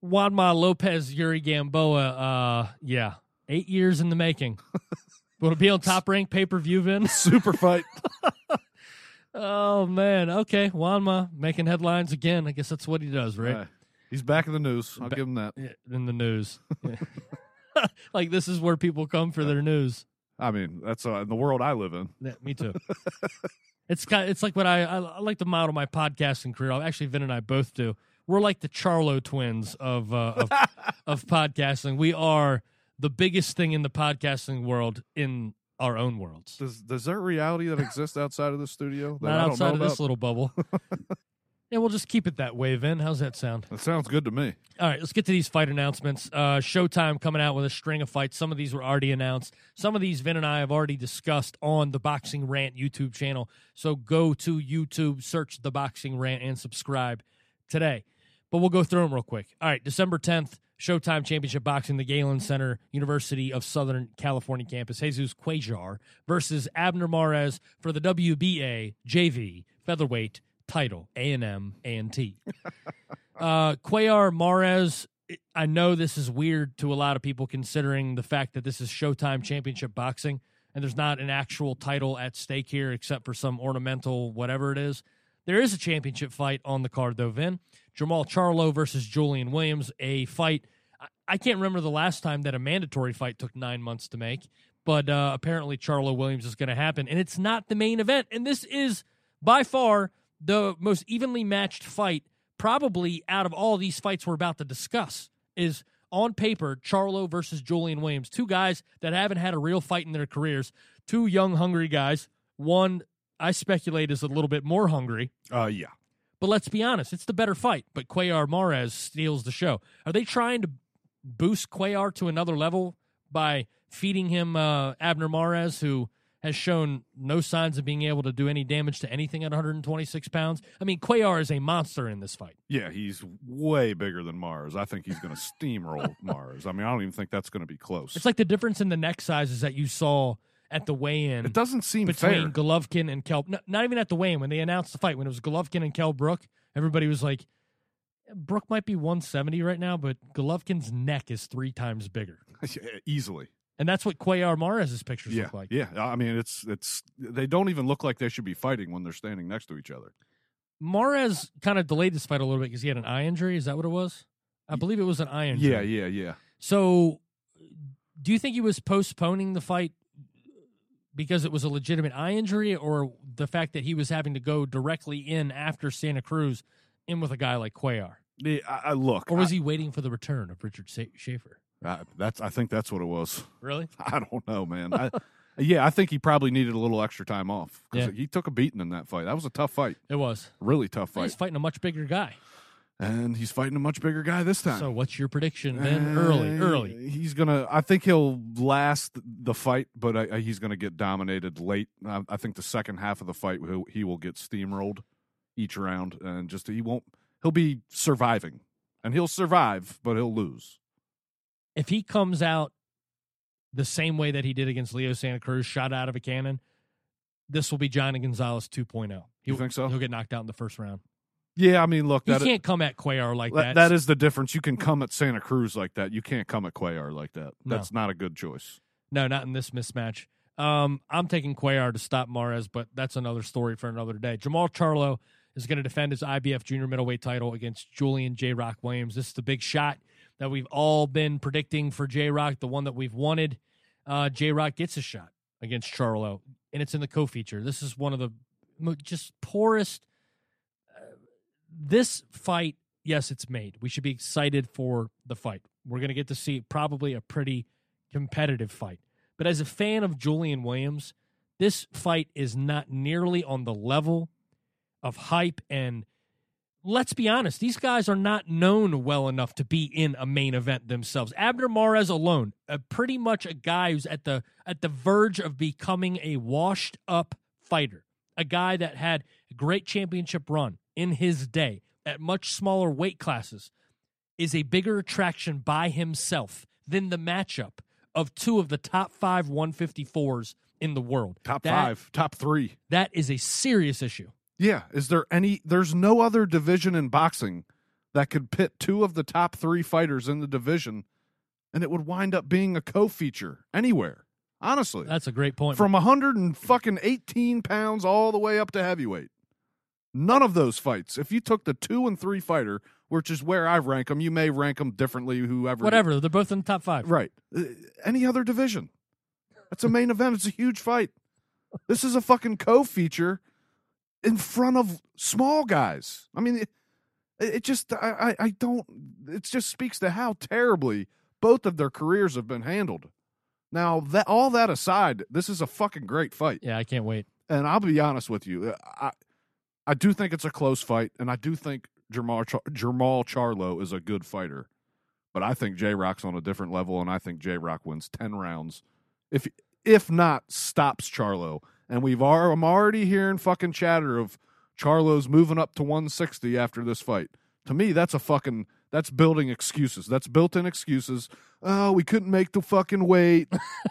Juanma Lopez Yuri Gamboa. Uh, yeah, eight years in the making. Will it be on top rank pay per view, Vin? Super fight. Oh man. Okay, Juanma making headlines again. I guess that's what he does, right? Uh, he's back in the news. I'll Ba- give him that. In the news. like this is where people come for their news. I mean, that's uh, in the world I live in. Yeah, me too. it's kind. It's like what I, I I like to model my podcasting career. Actually, Vin and I both do. We're like the Charlo twins of uh, of, of podcasting. We are the biggest thing in the podcasting world in our own worlds. Does does there reality that exists outside of the studio that Not I don't outside of this little bubble. Yeah, we'll just keep it that way, Vin. How's that sound? That sounds good to me. All right, let's get to these fight announcements. Uh, Showtime coming out with a string of fights. Some of these were already announced. Some of these Vin and I have already discussed on the Boxing Rant YouTube channel. So go to YouTube, search the Boxing Rant, and subscribe today. But we'll go through them real quick. All right, December 10th, Showtime Championship Boxing, the Galen Center, University of Southern California campus. Jesus Cuellar versus Abner Mares for the WBA JV featherweight title, A&M A&T. Uh, Cuellar Mares. I know this is weird to a lot of people considering the fact that this is Showtime Championship Boxing and there's not an actual title at stake here except for some ornamental whatever it is. There is a championship fight on the card though, Vin. Jermall Charlo versus Julian Williams, a fight. I- can't remember the last time that a mandatory fight took nine months to make, but uh, apparently Charlo Williams is going to happen, and it's not the main event. And this is by far the most evenly matched fight probably out of all these fights we're about to discuss is on paper Charlo versus Julian Williams, two guys that haven't had a real fight in their careers, two young hungry guys. One I speculate is a little bit more hungry, Uh, yeah. but let's be honest, it's the better fight. But Cuellar Mares steals the show. Are they trying to boost Cuellar to another level by feeding him uh, Abner Mares, who has shown no signs of being able to do any damage to anything at 126 pounds? I mean, Cuellar is a monster in this fight. Yeah, he's way bigger than Mars. I think he's going to steamroll Mars. I mean, I don't even think that's going to be close. It's like the difference in the neck sizes that you saw at the weigh-in. it doesn't seem between fair. Golovkin and Kell. No, not even at the weigh-in when they announced the fight. When it was Golovkin and Kell Brook, everybody was like, "Brook might be 170 right now, but Golovkin's neck is three times bigger." Easily. And that's what Cuellar Mares' pictures Yeah, look like. yeah. I mean, it's it's they don't even look like they should be fighting when they're standing next to each other. Mares kind of delayed this fight a little bit because he had an eye injury. Is that what it was? I believe it was an eye injury. Yeah, yeah, yeah. So, do you think he was postponing the fight because it was a legitimate eye injury, or the fact that he was having to go directly in after Santa Cruz in with a guy like Cuellar? Yeah, I, I look. Or was he waiting for the return of Richard Schaefer? I, that's. I think that's what it was. Really? I don't know, man. I, yeah, I think he probably needed a little extra time off because Yeah. he took a beating in that fight. That was a tough fight, It was. really tough fight. He's fighting a much bigger guy. and he's fighting a much bigger guy this time. So, what's your prediction then? early, Uh, early. He's gonna. I think he'll last the fight, but I, I- he's gonna get dominated late. I, I think the second half of the fight, he'll, he will get steamrolled each round, and just he won't. He'll be surviving, and he'll survive, but he'll lose. If he comes out the same way that he did against Leo Santa Cruz, shot out of a cannon, this will be Johnny Gonzalez 2.0. He'll- think so? He'll get knocked out in the first round. Yeah, I mean, look, You can't come at Cuellar like that, that. is the difference. You can come at Santa Cruz like that. You can't come at Cuellar like that. No. That's not a good choice. No, not in this mismatch. Um, I'm taking Cuellar to stop Mares, but that's another story for another day. Jermall Charlo is going to defend his IBF junior middleweight title against Julian J. Rock Williams. This is the big shot that we've all been predicting for J. Rock, the one that we've wanted. Uh, J. Rock gets a shot against Charlo, and it's in the co-feature. This is one of the just poorest. Uh, this fight, yes, it's made. We should be excited for the fight. We're going to get to see probably a pretty competitive fight. But as a fan of Julian Williams, this fight is not nearly on the level of hype and let's be honest, these guys are not known well enough to be in a main event themselves. Abner Mares alone, uh, pretty much a guy who's at the at the verge of becoming a washed up fighter, a guy that had a great championship run in his day at much smaller weight classes, is a bigger attraction by himself than the matchup of two of the top five 154s in the world. Top That- five, top three. That is a serious issue. Yeah. Is there any? There's no other division in boxing that could pit two of the top three fighters in the division, and it would wind up being a co-feature anywhere. Honestly, That's a great point. from 100 and fucking 18 pounds all the way up to heavyweight. None of those fights. If you took the two and three fighter, which is where I rank them, you may rank them differently. Whoever, Whatever. They're both in the top five. right? Uh, Any other division? That's a main event. It's a huge fight. This is a fucking co-feature in front of small guys. I mean, it, it just I, I don't. It just speaks to how terribly both of their careers have been handled. Now that all that aside, this is a fucking great fight Yeah, I can't wait. and I'll be honest with you, I I do think it's a close fight, and I do think Jermall Char- Jermall Charlo is a good fighter, but I think J Rock's on a different level, and I think J Rock wins ten rounds, if if not stops Charlo. And we've al- I'm already hearing fucking chatter of Charlo's moving up to 160 after this fight. To me, that's a fucking that's building excuses. That's built-in excuses. Oh, we couldn't make the fucking weight.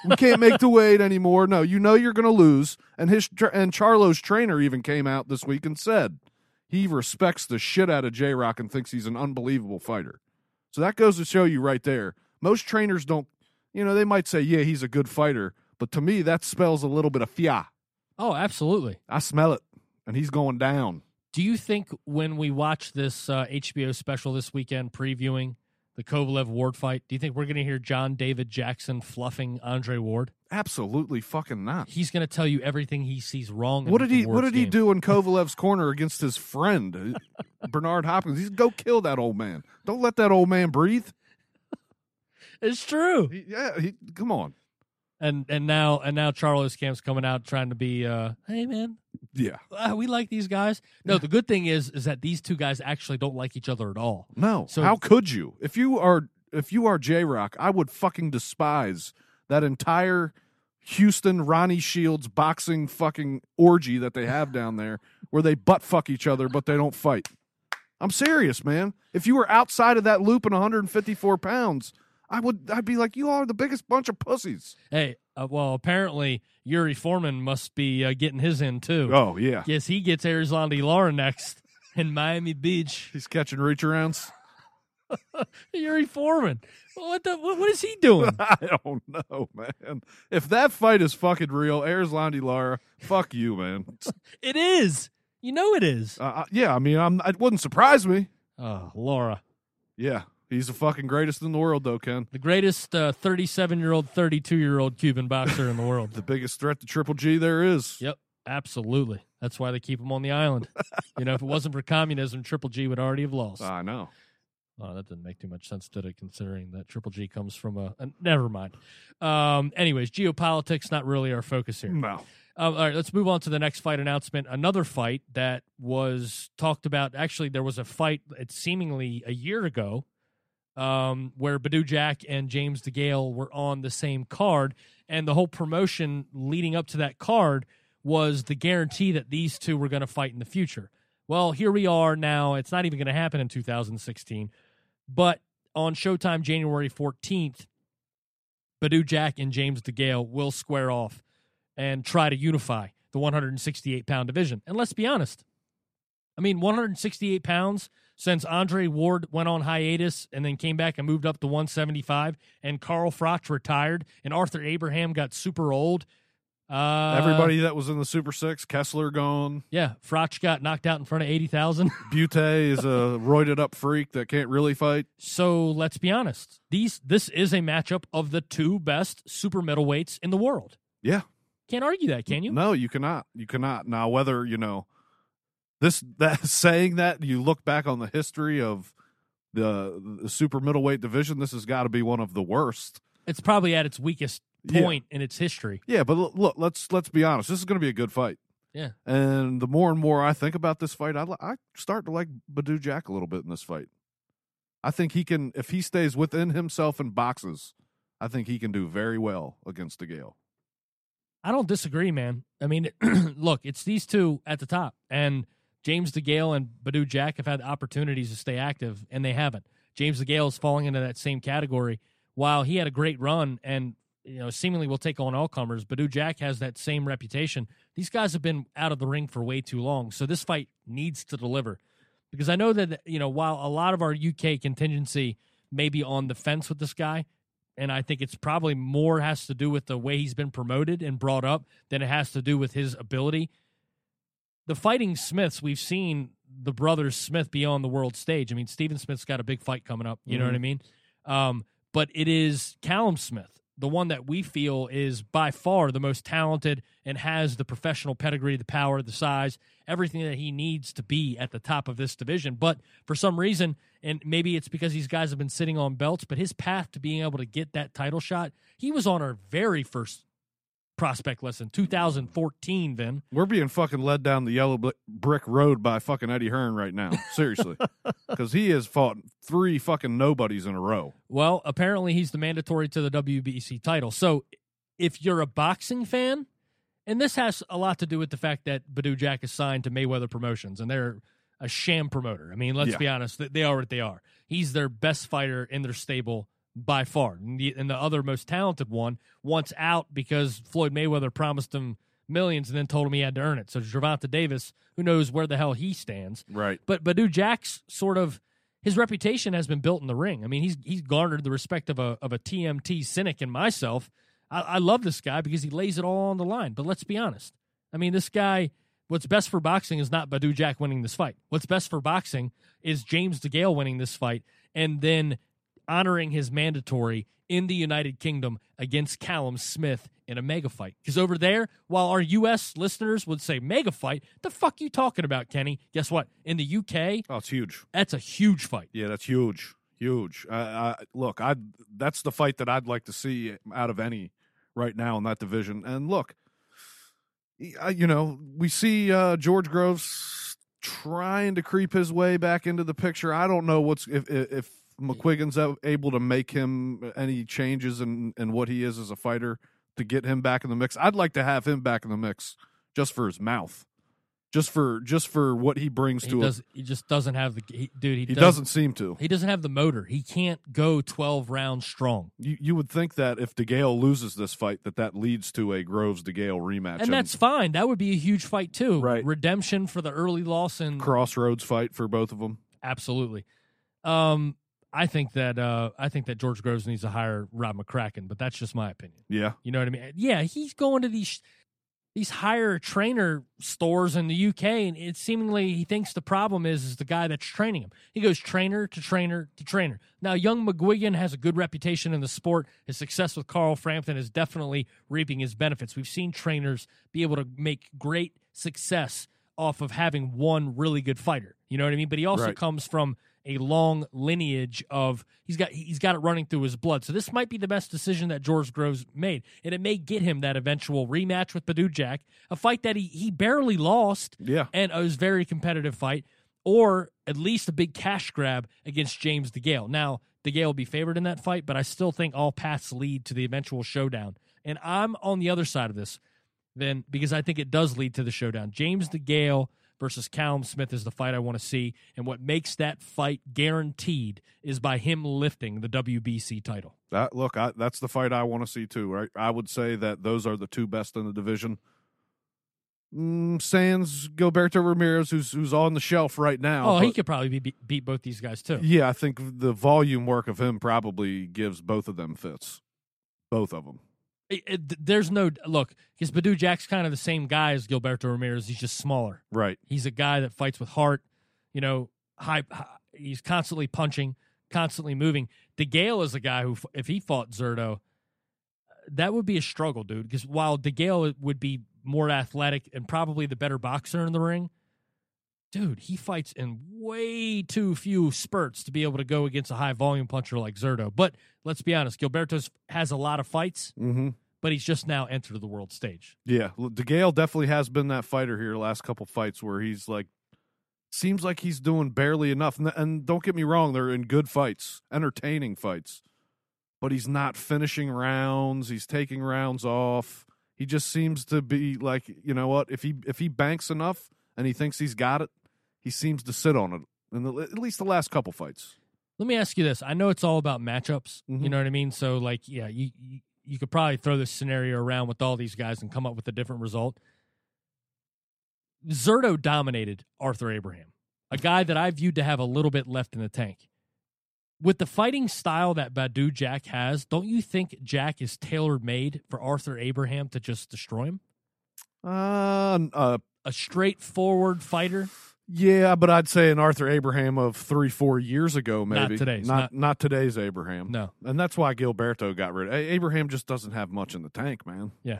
we can't make the weight anymore. No, you know you're going to lose. And his and Charlo's trainer even came out this week and said he respects the shit out of J Rock and thinks he's an unbelievable fighter. So that goes to show you right there. Most trainers don't, you know, they might say, yeah, he's a good fighter, but to me that spells a little bit of fia. Oh, absolutely. I smell it, and he's going down. Do you think when we watch this uh, HBO special this weekend previewing the Kovalev Ward fight, do you think we're going to hear John David Jackson fluffing Andre Ward? Absolutely fucking not. He's going to tell you everything he sees wrong. What did he What did he game. do in Kovalev's corner against his friend Bernard Hopkins? He's go kill that old man. Don't let that old man breathe. It's true. He- yeah, he, come on. And and now and now Charles Camp's coming out trying to be, uh, hey man, Yeah, uh, we like these guys. No, the good thing is is that these two guys actually don't like each other at all. no. So- How could you? If you are if you are J Rock, I would fucking despise that entire Houston Ronnie Shields boxing fucking orgy that they have down there, where they butt fuck each other but they don't fight. I'm serious, man. If you were outside of that loop in 154 pounds, I would. I'd be like, you are the biggest bunch of pussies. Hey, uh, well, apparently Yuri Foreman must be uh, getting his in too. Oh yeah, Yes, he gets Arizona Lara next in Miami Beach. he's catching reach arounds. Yuri Foreman. What the? What, what is he doing? I don't know, man. If that fight is fucking real, Erislandy Lara, fuck you, man. it is. You know it is. Uh, uh, yeah, I mean, I'm, it wouldn't surprise me. Oh, Laura, Yeah, he's the fucking greatest in the world, though, Ken. the greatest uh, 37-year-old, 32-year-old Cuban boxer in the world. The biggest threat to Triple G there is. Yep, absolutely. That's why they keep him on the island. you know, if it wasn't for communism, Triple G would already have lost. I know. Oh, that didn't make too much sense, did it? Considering that Triple G comes from a, a never mind. Um, anyways, geopolitics not really our focus here. No. Um, all right, let's move on to the next fight announcement. Another fight that was talked about. Actually, there was a fight. It's seemingly a year ago, um, where Badou Jack and James DeGale were on the same card, and the whole promotion leading up to that card was the guarantee that these two were going to fight in the future. Well, here we are now. It's not even going to happen in 2016, but on Showtime January 14th, Badou Jack and James DeGale will square off and try to unify the 168 pound division. And let's be honest, I mean, 168 pounds since Andre Ward went on hiatus and then came back and moved up to 175, and Carl Froch retired, and Arthur Abraham got super old. Uh, Everybody that was in the Super Six, Kessler gone. yeah, Froch got knocked out in front of 80,000. Bute is a roided up freak that can't really fight. so let's be honest, these this is a matchup of the two best super middleweights in the world. Yeah. Can't argue that, can you? No, you cannot. You cannot. Now, whether, you know, this, that saying that, you look back on the history of the, the super middleweight division, this has got to be one of the worst. It's probably at its weakest Yeah. point in its history. Yeah, but look, let's let's be honest. This is going to be a good fight. Yeah. And the more and more I think about this fight, I I start to like Badou Jack a little bit in this fight. I think he can if he stays within himself and boxes. I think he can do very well against DeGale. I don't disagree, man. I mean, look, it's these two at the top, and James DeGale and Badou Jack have had opportunities to stay active, and they haven't. James DeGale is falling into that same category. While he had a great run and you know seemingly will take on all comers, Badou Jack has that same reputation. These guys have been out of the ring for way too long, so this fight needs to deliver. Because I know that you know while a lot of our UK contingency may be on the fence with this guy, and I think it's probably more has to do with the way he's been promoted and brought up than it has to do with his ability. The Fighting Smiths, we've seen the brothers Smith be on the world stage. I mean, Stephen Smith's got a big fight coming up. You know what I mean? Um, but it is Callum Smith, the one that we feel is by far the most talented and has the professional pedigree, the power, the size, everything that he needs to be at the top of this division. But for some reason, and maybe it's because these guys have been sitting on belts, but his path to being able to get that title shot, he was on our very first prospect list in 2014, Vin. We're being fucking led down the yellow brick road by fucking Eddie Hearn right now. Seriously. Because he has fought three fucking nobodies in a row. Well, apparently he's the mandatory to the WBC title. So if you're a boxing fan, and this has a lot to do with the fact that Badou Jack is signed to Mayweather Promotions, and they're a sham promoter. I mean, let's Yeah. be honest, they are what they are. He's their best fighter in their stable by far. And the, and the other most talented one wants out because Floyd Mayweather promised him millions and then told him he had to earn it. So Gervonta Davis, who knows where the hell he stands. Right. But Badou Jack's sort of his reputation has been built in the ring. I mean, he's he's garnered the respect of a of a TMT cynic and myself. I, I love this guy because he lays it all on the line. But let's be honest. I mean, this guy. What's best for boxing is not Badou Jack winning this fight. What's best for boxing is James DeGale winning this fight and then honoring his mandatory in the United Kingdom against Callum Smith in a mega fight. Because over there, while our U.S. listeners would say mega fight, the fuck you talking about, Kenny? Guess what? In the U.K., Oh, it's huge. that's a huge fight. Yeah, that's huge. Huge. I, look, I that's the fight that I'd like to see out of any right now in that division. And look, you know, we see uh, George Groves trying to creep his way back into the picture. I don't know what's if, if McGuigan's able to make him any changes in in what he is as a fighter to get him back in the mix. I'd like to have him back in the mix just for his mouth. Just for just for what he brings He to does. it. He just doesn't have the he, dude. He, He does- doesn't seem to. He doesn't have the motor. He can't go twelve rounds strong. You you would think that if DeGale loses this fight, that that leads to a Groves DeGale rematch, And that's fine. That would be a huge fight too. Right. Redemption for the early loss and crossroads fight for both of them. Absolutely. Um, I think that uh, I think that George Groves needs to hire Rob McCracken, but that's just my opinion. Yeah, You know what I mean? Yeah, he's going to these these higher trainer stores in the UK, and it seemingly he thinks the problem is is the guy that's training him. He goes trainer to trainer to trainer. Now, young McGuigan has a good reputation in the sport. His success with Carl Frampton is definitely reaping his benefits. We've seen trainers be able to make great success off of having one really good fighter. You know what I mean? But he also Right. comes from a long lineage of he's got he's got it running through his blood. So this might be the best decision that George Groves made, and it may get him that eventual rematch with Badou Jack, a fight that he he barely lost, yeah. and it was a very competitive fight, or at least a big cash grab against James DeGale. Now DeGale will be favored in that fight, but I still think all paths lead to the eventual showdown, and I'm on the other side of this. Then because I think it does lead to the showdown. James DeGale versus Callum Smith is the fight I want to see. And what makes that fight guaranteed is by him lifting the WBC title. That look, I, that's the fight I want to see too. Right, I would say that those are the two best in the division. Mm, sans Gilberto Ramirez, who's who's on the shelf right now. Oh, he could probably be, beat both these guys too. Yeah, I think the volume work of him probably gives both of them fits. Both of them. It- it- there's no look because Badou Jack's kind of the same guy as Gilberto Ramirez. He's just smaller. Right. He's a guy that fights with heart. You know, high. high he's constantly punching, constantly moving. DeGale is a guy who, if he fought Zurdo, uh, that would be a struggle, dude. Because while DeGale would be more athletic and probably the better boxer in the ring, dude, he fights in way too few spurts to be able to go against a high volume puncher like Zurdo. But let's be honest, Gilberto has a lot of fights, Mm-hmm. but he's just now entered the world stage. Yeah, DeGale definitely has been that fighter here the last couple fights where he's like seems like he's doing barely enough. And, and don't get me wrong, they're in good fights, entertaining fights. But he's not finishing rounds, he's taking rounds off. He just seems to be like, you know what, if he if he banks enough and he thinks he's got it, he seems to sit on it. In the, at least the last couple fights. Let me ask you this. I know it's all about matchups. You Mhm. know what I mean? So, like, yeah, you, you you could probably throw this scenario around with all these guys and come up with a different result. Zurdo dominated Arthur Abraham, a guy that I viewed to have a little bit left in the tank. with the fighting style that Badu Jack has, don't you think Jack is tailor made for Arthur Abraham to just destroy him? Uh, uh, A straightforward fighter. yeah, but I'd say an Arthur Abraham of three, four years ago, Not maybe today's, not not- not today's Abraham. No. and that's why Gilberto got rid. of Abraham just doesn't have much in the tank, man. Yeah,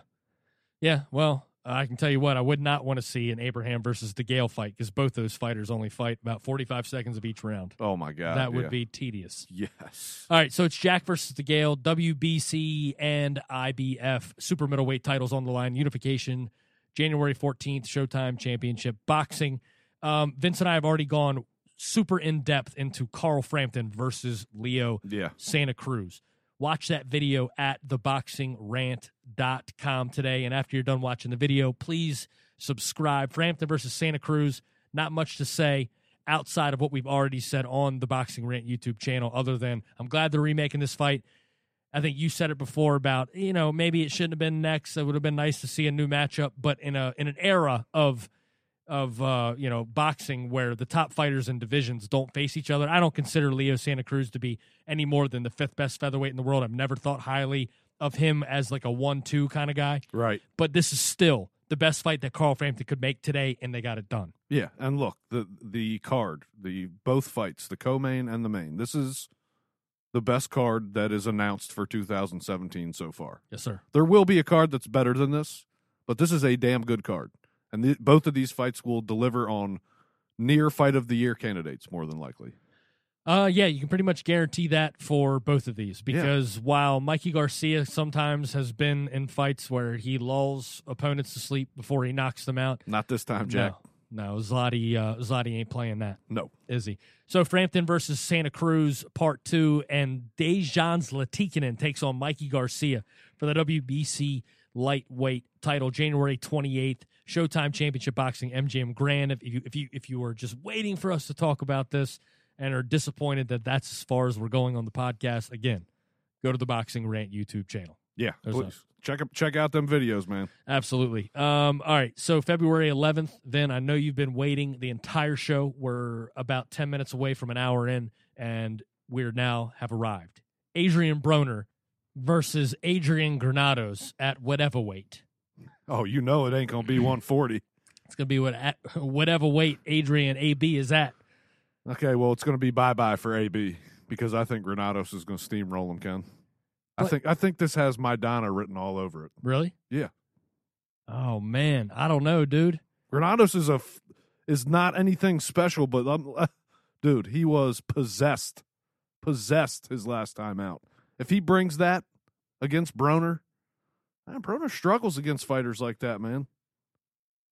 yeah. well, I can tell you what, I would not want to see an Abraham versus DeGale fight because both those fighters only fight about 45 seconds of each round. Oh my god, that would yeah. be tedious. yes. All right, so it's Jack versus DeGale, WBC and IBF super middleweight titles on the line, unification, January 14th, Showtime Championship Boxing. Um, Vince and I have already gone super in depth into Carl Frampton versus Leo Yeah, Santa Cruz. Watch that video at theboxingrant.com today. And after you're done watching the video, please subscribe. Frampton versus Santa Cruz. Not much to say outside of what we've already said on the Boxing Rant YouTube channel, other than I'm glad they're remaking this fight. I think you said it before about, you know, maybe it shouldn't have been next. It would have been nice to see a new matchup, but in a in an era of of uh, you know boxing where the top fighters in divisions don't face each other. I don't consider Leo Santa Cruz to be any more than the fifth best featherweight in the world. I've never thought highly of him as like a one-two kind of guy, right. but this is still the best fight that Carl Frampton could make today, and they got it done. Yeah, and look the the card, the both fights, the co-main and the main. This is the best card that is announced for 2017 so far. Yes, sir. There will be a card that's better than this, but this is a damn good card, and the, both of these fights will deliver on near fight of the year candidates more than likely. Uh, yeah, you can pretty much guarantee that for both of these because while Mikey Garcia sometimes has been in fights where he lulls opponents to sleep before he knocks them out, Not this time, Jack. no, no, Zlotty, uh, Zlotty ain't playing that. No. is he? So Frampton versus Santa Cruz, part two, and Dejan Zlaticanin takes on Mikey Garcia for the WBC lightweight title, January twenty eighth. Showtime Championship Boxing, MGM Grand. If you if you if you were just waiting for us to talk about this and are disappointed that that's as far as we're going on the podcast, again, go to the Boxing Rant YouTube channel. Yeah, There's please. Check check out them videos, man. Absolutely. Um, all right. So February 11th, then I know you've been waiting the entire show. We're about 10 minutes away from an hour in, and we're now have arrived. Adrien Broner versus Adrian Granados at whatever weight. Oh, you know it ain't gonna be 140. It's going to be what at whatever weight Adrien AB is at. Okay, well, it's gonna be bye bye for AB because I think Granados is gonna steamroll him, Ken. I But- think I think this has Maidana written all over it. Really? Yeah. Oh man, I don't know, dude. Granados is a f- is not anything special, but um, dude, he was possessed, possessed his last time out. If he brings that against Broner, man, Broner struggles against fighters like that, man.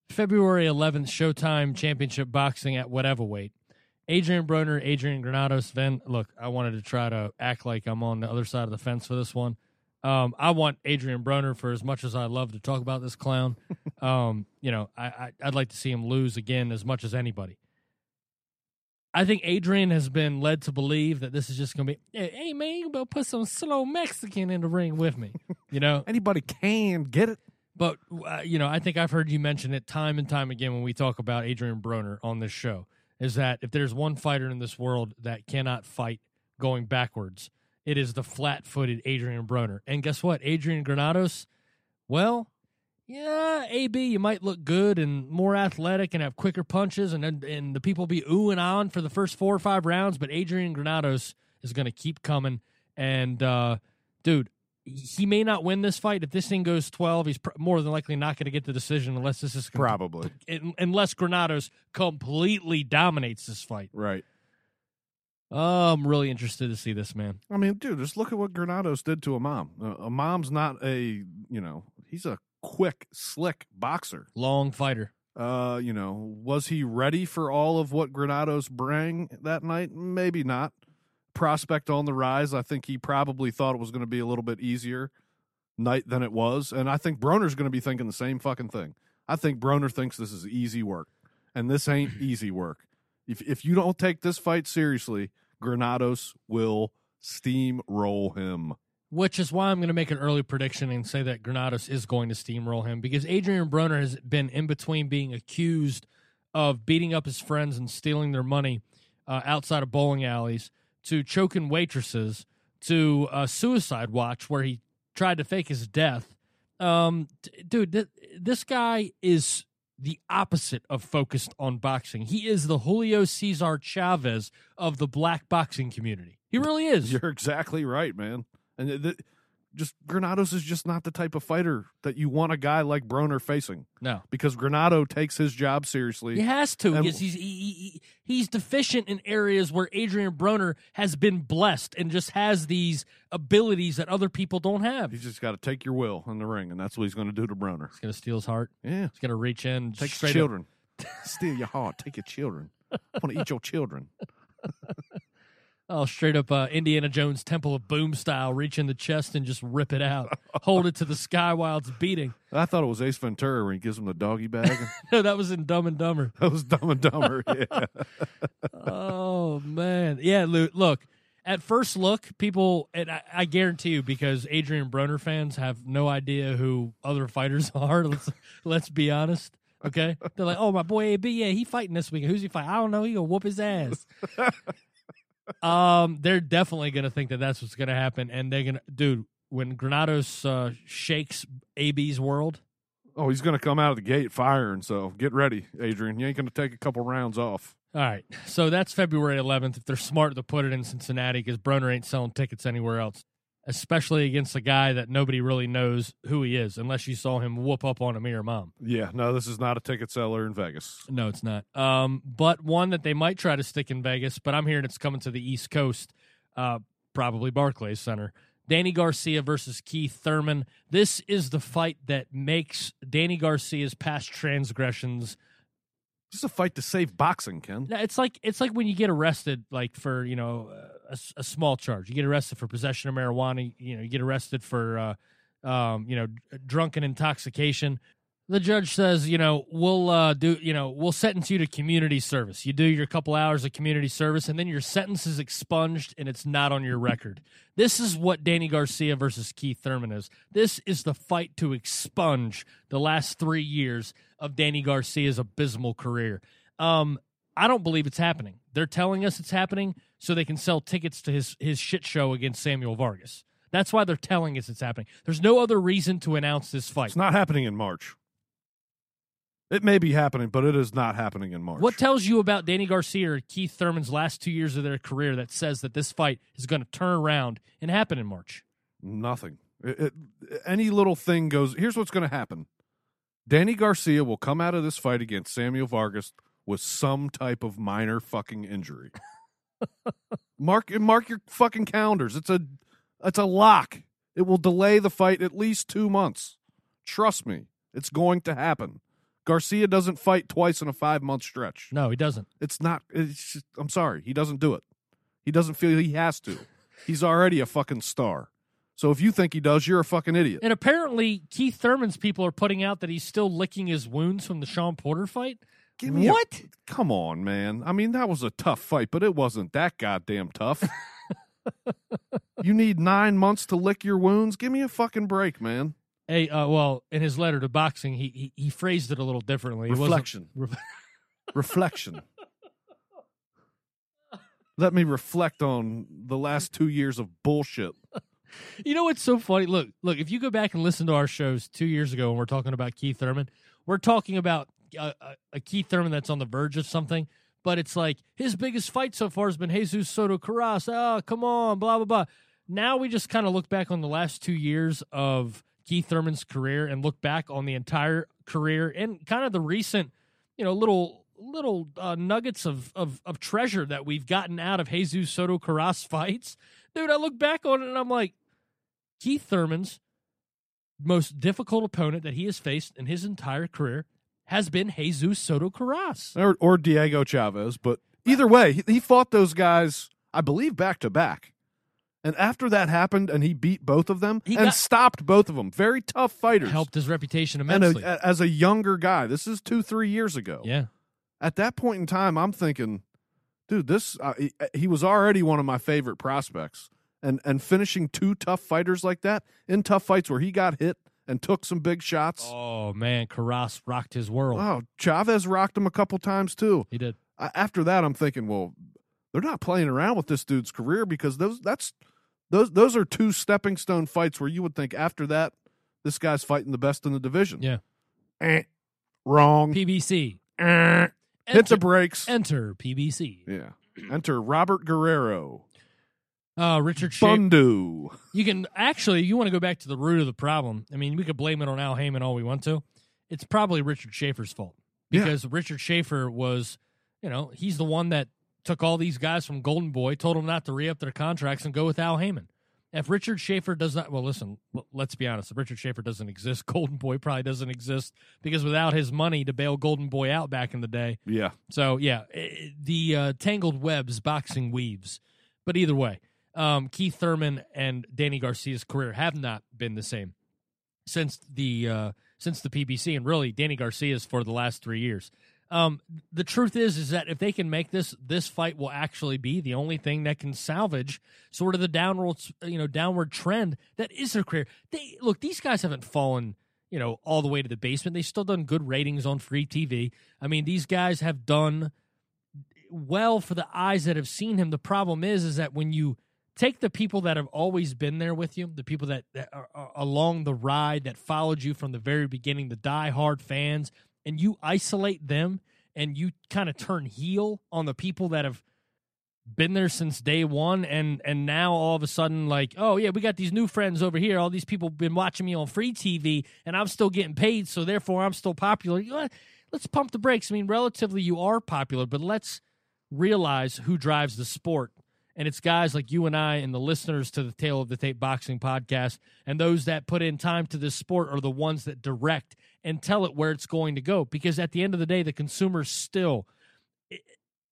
February 11th, Showtime Championship Boxing at whatever weight. Adrien Broner, Adrian Granados. Then, look, I wanted to try to act like I'm on the other side of the fence for this one. Um, I want Adrien Broner for as much as I love to talk about this clown. um, you know, I, I, I'd like to see him lose again as much as anybody. I think Adrien has been led to believe that this is just going to be, hey, man, you better put some slow Mexican in the ring with me. You know, Anybody can get it. but uh, you know, I think I've heard you mention it time and time again when we talk about Adrien Broner on this show. Is that if there's one fighter in this world that cannot fight going backwards, it is the flat-footed Adrien Broner. And guess what, Adrian Granados? Well, yeah, AB, you might look good and more athletic and have quicker punches, and and, and the people be oohing on for the first four or five rounds. But Adrian Granados is going to keep coming, and uh, dude, he may not win this fight. If this thing goes 12, he's pr- more than likely not going to get the decision unless this is Probably un- unless Granados completely dominates this fight. right. Oh, I'm really interested to see this man. I mean, dude, just look at what Granados did to Imam. Uh, Imam's not a you know he's a quick, slick boxer. Long fighter. Uh, you know, was he ready for all of what Granados bring that night? Maybe not. Prospect on the rise. I think he probably thought it was going to be a little bit easier night than it was, and I think Broner's going to be thinking the same fucking thing. I think Broner thinks this is easy work, and this ain't easy work. If if you don't take this fight seriously, Granados will steamroll him. Which is why I'm going to make an early prediction and say that Granados is going to steamroll him because Adrien Broner has been in between being accused of beating up his friends and stealing their money uh, outside of bowling alleys to choking waitresses to a suicide watch where he tried to fake his death. Um, d- dude, th- this guy is the opposite of focused on boxing. He is the Julio Cesar Chavez of the black boxing community. He really is. You're exactly right, man. And th- th- just Granados is just not the type of fighter that you want a guy like Broner facing no. because Granado takes his job seriously. He has to And- because he's he, he, he's deficient in areas where Adrien Broner has been blessed and just has these abilities that other people don't have. He's just got to take your will in the ring, and that's what he's going to do to Broner. He's gonna steal his heart. Yeah, He's gonna reach in, take your straight children, steal your heart, take your children. I want to eat your children. Oh, straight up uh, Indiana Jones Temple of Boom style, reach in the chest and just rip it out, hold it to the sky while it's beating. I thought it was Ace Ventura when he gives him the doggy bag. No, that was in Dumb and Dumber. that was Dumb and Dumber. Yeah. Oh man, yeah. Look, at first look, people, and I, I guarantee you, because Adrien Broner fans have no idea who other fighters are. Let's let's be honest. Okay, they're like, "Oh, my boy AB, yeah, he fighting this week. Who's he fighting? I don't know. He gonna whoop his ass." Um, they're definitely gonna think that that's what's gonna happen, and they're gonna, dude. When Granados uh, shakes AB's world, Oh, he's going to come out of the gate firing. So get ready, Adrien. You ain't going to take a couple rounds off. All right. So that's February 11th. If they're smart to put it in Cincinnati because Broner ain't selling tickets anywhere else, especially against a guy that nobody really knows who he is unless you saw him whoop up on Amir Imam. Yeah, no, this is not a ticket seller in Vegas. No, it's not. Um, but one that they might try to stick in Vegas, but I'm hearing it's coming to the East Coast, uh, probably Barclays Center. Danny Garcia versus Keith Thurman. This is the fight that makes Danny Garcia's past transgressions This is a fight to save boxing, Ken. It's like it's like when you get arrested, like for you know a, a small charge. You get arrested for possession of marijuana. You know, you get arrested for uh, um, you know drunken intoxication. The judge says, you know, we'll uh, do, you know, we'll sentence you to community service. You do your couple hours of community service, and then your sentence is expunged, and it's not on your record. This is what Danny Garcia versus Keith Thurman is. This is the fight to expunge the last three years of Danny Garcia's abysmal career. Um, I don't believe it's happening. They're telling us it's happening so they can sell tickets to his his shit show against Samuel Vargas. That's why they're telling us it's happening. There's no other reason to announce this fight. It's not happening in March. It may be happening, but it is not happening in March. What tells you about Danny Garcia or Keith Thurman's last two years of their career that says that this fight is going to turn around and happen in March? Nothing. It, it, any little thing goes. Here's what's going to happen. Danny Garcia will come out of this fight against Samuel Vargas with some type of minor fucking injury. mark mark your fucking calendars. It's a it's a lock. It will delay the fight at least 2 months. Trust me. It's going to happen. Garcia doesn't fight twice in a 5 month stretch. No, he doesn't. It's not it's just, I'm sorry. He doesn't do it. He doesn't feel he has to. He's already a fucking star. So if you think he does, you're a fucking idiot. And apparently, Keith Thurman's people are putting out that he's still licking his wounds from the Shawn Porter fight. Give me a- what? come on, man. I mean, that was a tough fight, but it wasn't that goddamn tough. you need nine months to lick your wounds. Give me a fucking break, man. Hey, uh, well, in his letter to boxing, he he, he phrased it a little differently. Reflection. Re- Reflection. Let me reflect on the last two years of bullshit. You know what's so funny? Look, look. If you go back and listen to our shows two years ago, when we're talking about Keith Thurman, we're talking about a, a, Keith Thurman that's on the verge of something. But it's like his biggest fight so far has been Jesus Soto Karass. Oh, come on, blah blah blah. Now we just kind of look back on the last two years of Keith Thurman's career and look back on the entire career and kind of the recent, you know, little little uh, nuggets of, of of treasure that we've gotten out of Jesus Soto Karass fights. Dude, I look back on it and I'm like, Keith Thurman's most difficult opponent that he has faced in his entire career has been Jesus Soto Karass. Or, or Diego Chavez, but either way, he, he fought those guys, I believe, back to back. And after that happened, and he beat both of them He and got- stopped both of them. Very tough fighters. Helped his reputation immensely. a, as a younger guy, this is two, three years ago. yeah. At that point in time, I'm thinking, dude, this uh, he, he was already one of my favorite prospects, and and finishing two tough fighters like that in tough fights where he got hit and took some big shots. Oh man, Karass rocked his world. Oh, Chavez rocked him a couple times too. He did. I, after that, I'm thinking, well, they're not playing around with this dude's career because those that's those those are two stepping stone fights where you would think after that this guy's fighting the best in the division. Yeah. Eh, wrong. PBC. Eh, hit the brakes. enter PBC. yeah. Enter Robert Guerrero. Uh, Richard Schaefer. Bundu. You can actually, you want to go back to the root of the problem. I mean, we could blame it on Al Haymon all we want to. It's probably Richard Schaefer's fault Yeah. because Richard Schaefer was, you know, he's the one that took all these guys from Golden Boy, told them not to re up their contracts and go with Al Haymon. If Richard Schaefer does not, well, listen, l- let's be honest. If Richard Schaefer doesn't exist, Golden Boy probably doesn't exist because without his money to bail Golden Boy out back in the day, Yeah. so yeah, eh, the uh, tangled webs boxing weaves. But either way, um, Keith Thurman and Danny Garcia's career have not been the same since the uh, since the PBC, and really Danny Garcia's for the last three years. Um, the truth is, is that if they can make this, this fight will actually be the only thing that can salvage sort of the downward, you know, downward trend that is their career. They look; these guys haven't fallen you know, all the way to the basement. They've still done good ratings on free TV. I mean, these guys have done well for the eyes that have seen him. The problem is, is that when you take the people that have always been there with you, the people that, that are, are along the ride that followed you from the very beginning, the die-hard fans, and you isolate them and you kind of turn heel on the people that have been there since day one and and now all of a sudden like oh yeah we got these new friends over here. All these people been watching me on free tv and i'm still getting paid so therefore i'm still popular. Let's pump the brakes. I mean relatively you are popular but let's realize who drives the sport and it's guys like you and i and the listeners to the tale of the tape boxing podcast and those that put in time to this sport are the ones that direct and tell it where it's going to go because at the end of the day the consumer still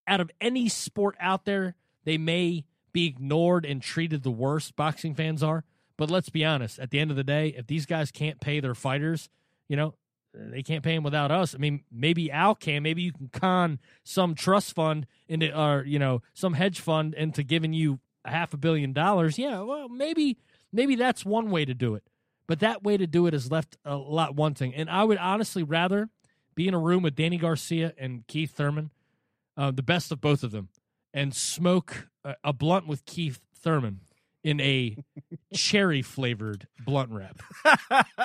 out of any sport out there, they may be ignored and treated the worst. Boxing fans are. But let's be honest, at the end of the day, if these guys can't pay their fighters, you know, they can't pay him without us. I mean, maybe Al can. Maybe you can con some trust fund into, or you know, some hedge fund into giving you a half a billion dollars. Yeah, well, maybe, maybe that's one way to do it. But that way to do it is left a lot wanting. And I would honestly rather be in a room with Danny Garcia and Keith Thurman uh, the best of both of them, and smoke a, a blunt with Keith Thurman in a cherry flavored blunt wrap.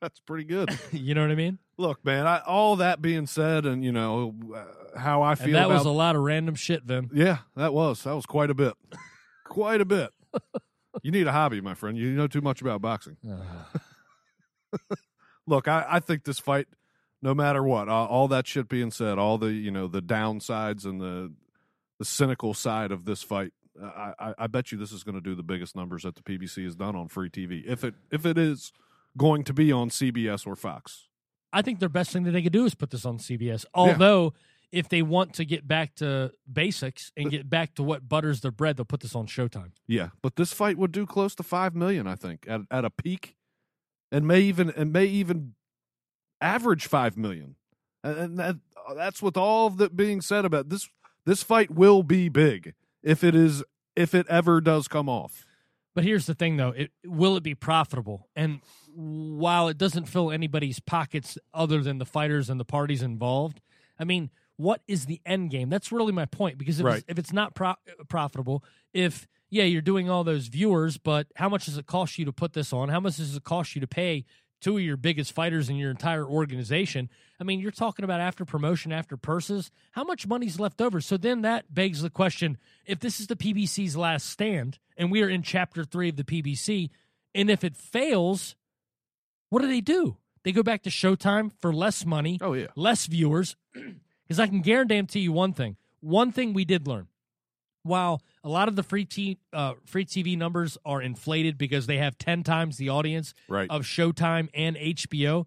That's pretty good. you know what I mean? Look, man, I, all that being said, and you know uh, how I feel And that about was a lot of random shit, Vin. yeah, that was that was quite a bit, quite a bit. You need a hobby, my friend. You know too much about boxing. Look, I, I think this fight, no matter what, uh, all that shit being said, all the you know the downsides and the the cynical side of this fight, I, I, I bet you this is going to do the biggest numbers that the PBC has done on free TV. If it if it is going to be on CBS or Fox, I think their best thing that they could do is put this on CBS. Although, if they want to get back to basics and get back to what butters their bread, they'll put this on Showtime. Yeah, but this fight would do close to five million, I think, at at a peak, and may even and may even average five million. And, and that that's with all of that being said about this. This fight will be big if it is if it ever does come off. But here's the thing, though: it, will it be profitable? And while it doesn't fill anybody's pockets other than the fighters and the parties involved, I mean, what is the end game? That's really my point. Because if, Right. it's, if it's not pro- profitable, if yeah, you're doing all those viewers, but how much does it cost you to put this on? How much does it cost you to pay two of your biggest fighters in your entire organization? I mean, you're talking about after promotion, after purses. How much money's left over? So then that begs the question: If this is the PBC's last stand, and we are in Chapter Three of the PBC, and if it fails, what do they do? They go back to Showtime for less money, Oh yeah, less viewers. Because I can guarantee you one thing. One thing we did learn. While a lot of the free t- uh, free TV numbers are inflated because they have ten times the audience right. of Showtime and HBO,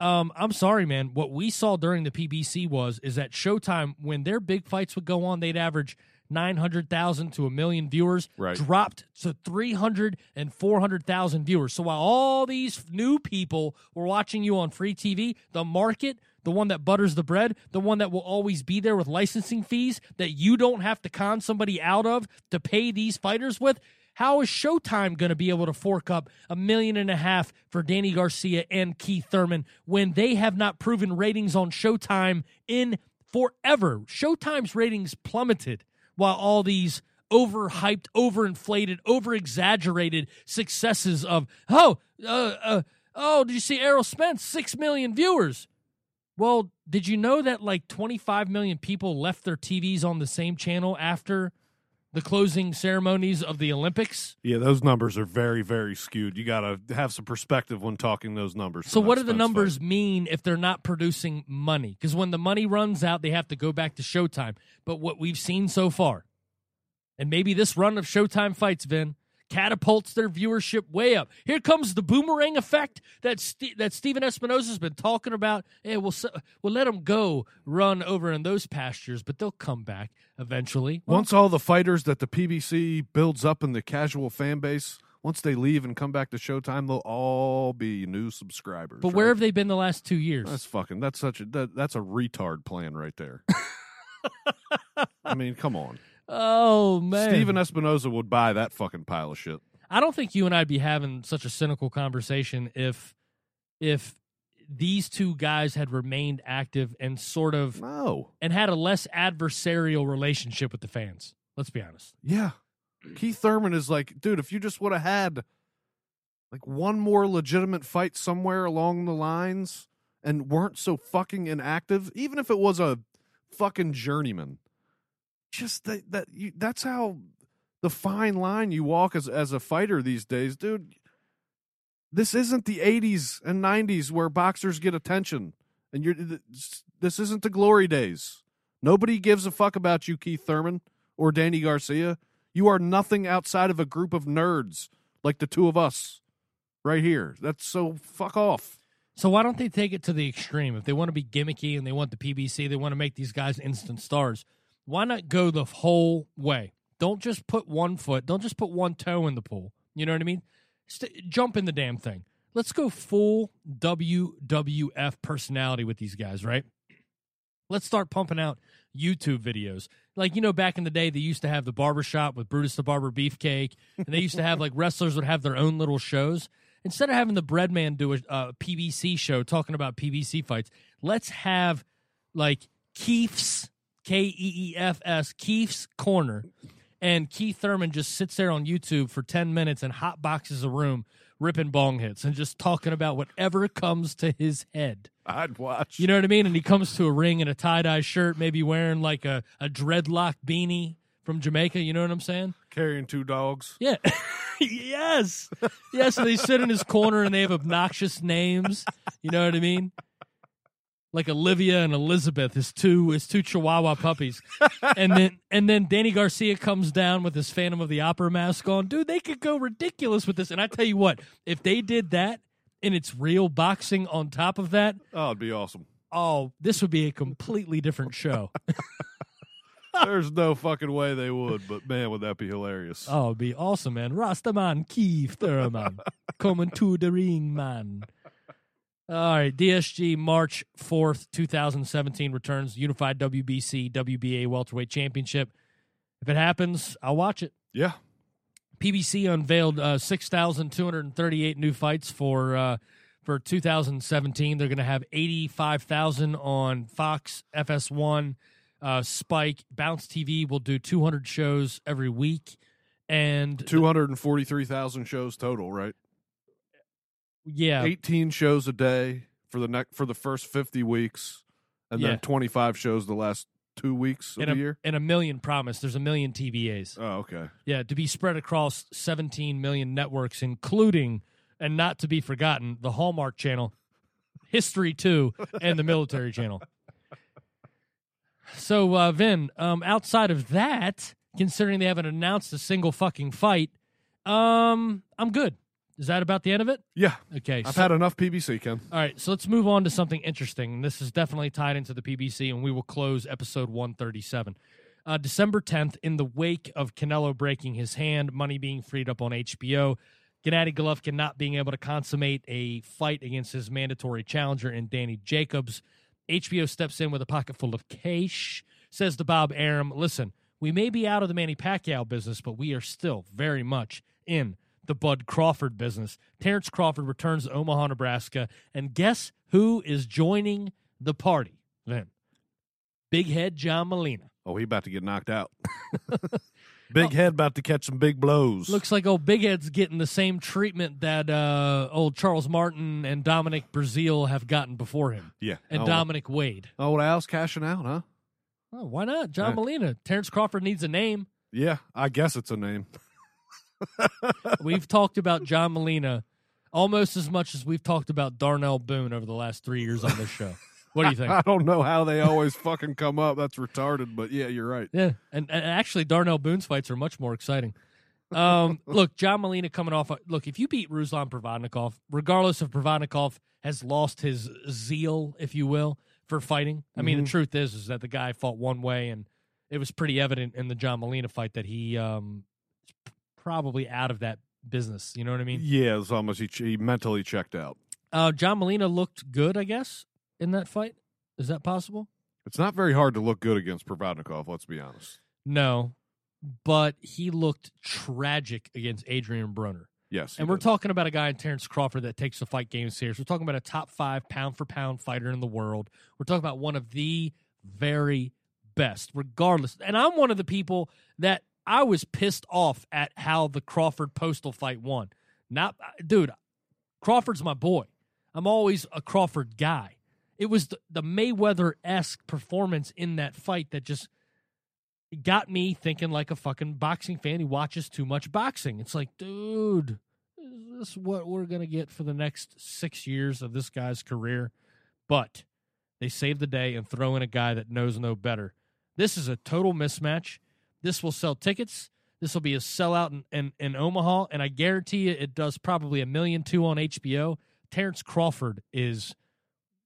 um, I'm sorry, man. What we saw during the PBC was is that Showtime, when their big fights would go on, they'd average 900,000 to a million viewers, Right. dropped to 300 and 400,000 viewers. So while all these new people were watching you on free TV, the market, the one that butters the bread, the one that will always be there with licensing fees that you don't have to con somebody out of to pay these fighters with, how is Showtime going to be able to fork up a million and a half for Danny Garcia and Keith Thurman when they have not proven ratings on Showtime in forever. Showtime's ratings plummeted while all these overhyped, overinflated, overexaggerated successes of oh, uh, uh, oh, did you see Errol Spence? Six million viewers. Well, did you know that like 25 million people left their TVs on the same channel after the closing ceremonies of the Olympics? Yeah, those numbers are very, very skewed. You got to have some perspective when talking those numbers. So, what do the numbers mean if they're not producing money? Because when the money runs out, they have to go back to Showtime. But what we've seen so far, and maybe this run of Showtime fights, Vin, catapults their viewership way up. Here comes the boomerang effect that Ste that Stephen Espinoza's been talking about. Hey, we'll we'll let them go run over in those pastures, but they'll come back eventually. Well, Once all the fighters that the PBC builds up in the casual fan base, once they leave and come back to Showtime, they'll all be new subscribers. but right? where have they been the last two years? That's fucking. That's such a. That, that's a retard plan right there. I mean, come on. Oh man, Stephen Espinoza would buy that fucking pile of shit. I don't think you and I'd be having such a cynical conversation if if these two guys had remained active and sort of No. and had a less adversarial relationship with the fans. Let's be honest. Yeah. Keith Thurman is like, dude, if you just would have had like one more legitimate fight somewhere along the lines and weren't so fucking inactive, even if it was a fucking journeyman, just that, that you, that's how the fine line you walk as as a fighter these days, dude. This isn't the 80s and 90s where boxers get attention. And you're this isn't the glory days. Nobody gives a fuck about you, Keith Thurman or Danny Garcia. You are nothing outside of a group of nerds like the two of us right here. That's so fuck off. So why don't they take it to the extreme? If they want to be gimmicky and they want the PBC, they want to make these guys instant stars. Why not go the whole way? Don't just put one foot. Don't just put one toe in the pool. You know what I mean? St- jump in the damn thing. Let's go full WWF personality with these guys, right? Let's start pumping out YouTube videos. Like, you know, back in the day, they used to have the barbershop with Brutus the Barber Beefcake, and they used to have like wrestlers would have their own little shows. Instead of having the Breadman do a, uh, a PBC show talking about PBC fights, let's have like Keith's, K E E F S, Keith's Corner. And Keith Thurman just sits there on YouTube for 10 minutes and hot boxes a room, ripping bong hits and just talking about whatever comes to his head. I'd watch. You know what I mean? And he comes to a ring in a tie dye shirt, maybe wearing like a, a dreadlock beanie from Jamaica. You know what I'm saying? carrying two dogs. Yeah. yes. Yes. So they sit in his corner and they have obnoxious names. You know what I mean? Like Olivia and Elizabeth, his two his two Chihuahua puppies, and then and then Danny Garcia comes down with his Phantom of the Opera mask on. Dude, they could go ridiculous with this. And I tell you what, if they did that and it's real boxing on top of that, Oh, it'd be awesome. oh, this would be a completely different show. There's no fucking way they would, but man, would that be hilarious. Oh, it'd be awesome, man. Rastaman Keith Thurman coming to the ring, man. All right, DSG March 4th, 2017 returns Unified WBC WBA Welterweight Championship. If it happens, I'll watch it. yeah. PBC unveiled uh, 6,238 new fights for uh, for 2017. They're going to have 85,000 on Fox, FS1, uh, Spike, Bounce TV will do 200 shows every week, and 243,000 shows total, right? Yeah, 18 shows a day for the next for the first 50 weeks and Yeah. then 25 shows the last 2 weeks of and the a, year. and a million promise. There's a million TBAs. Oh, okay. Yeah, to be spread across 17 million networks, including and not to be forgotten, the Hallmark Channel, History 2, and the Military Channel. So, uh, Vin, um, outside of that, considering they haven't announced a single fucking fight, um, I'm good. Is that about the end of it? Yeah. Okay. I've so- had enough PBC, Ken. all right, so let's move on to something interesting. And this is definitely tied into the PBC, and we will close episode 137. Uh, December 10th, in the wake of Canelo breaking his hand, money being freed up on HBO, Gennady Golovkin not being able to consummate a fight against his mandatory challenger in Danny Jacobs, HBO steps in with a pocket full of cash, says to Bob Arum, listen, we may be out of the Manny Pacquiao business, but we are still very much in the Bud Crawford business. Terrence Crawford returns to Omaha, Nebraska, and guess who is joining the party then? Big head John Molina. Oh, he about to get knocked out. big head about to catch some big blows. Looks like old Big Head's getting the same treatment that uh, old Charles Martin and Dominic Breazeale have gotten before him, yeah. and oh, Dominic Wade. Oh, Al's cashing out, huh? Oh, why not? John Yeah. Molina. Terrence Crawford needs a name. Yeah, I guess it's a name. We've talked about John Molina almost as much as we've talked about Darnell Boone over the last three years on this show. What do you think? I don't know how they always fucking come up. That's retarded, but yeah, you're right. Yeah, and, and actually, Darnell Boone's fights are much more exciting. Um, look, John Molina coming off. Look, if you beat Ruslan Provodnikov, regardless if Provodnikov has lost his zeal, if you will, for fighting. I mean, the truth is, is that the guy fought one way, and it was pretty evident in the John Molina fight that he um, probably out of that business. You know what I mean? Yeah, it's almost he, he mentally checked out. Uh, John Molina looked good, I guess, in that fight. Is that possible? It's not very hard to look good against Provodnikov. Let's be honest. No, but he looked tragic against Adrien Broner. Yes, And we're did. talking about a guy in Terrence Crawford that takes the fight game serious. We're talking about a top five pound for pound fighter in the world. We're talking about one of the very best, regardless. And I'm one of the people that I was pissed off at how the Crawford Postol fight won. Not, uh, dude, Crawford's my boy. I'm always a Crawford guy. It was the, the Mayweather esque performance in that fight that just got me thinking like a fucking boxing fan who watches too much boxing. It's like, dude, is this what we're going to get for the next six years of this guy's career? But they save the day and throw in a guy that knows no better. This is a total mismatch. This will sell tickets. This will be a sellout in, in, in Omaha, and I guarantee you it does probably a million two on HBO. Terrence Crawford is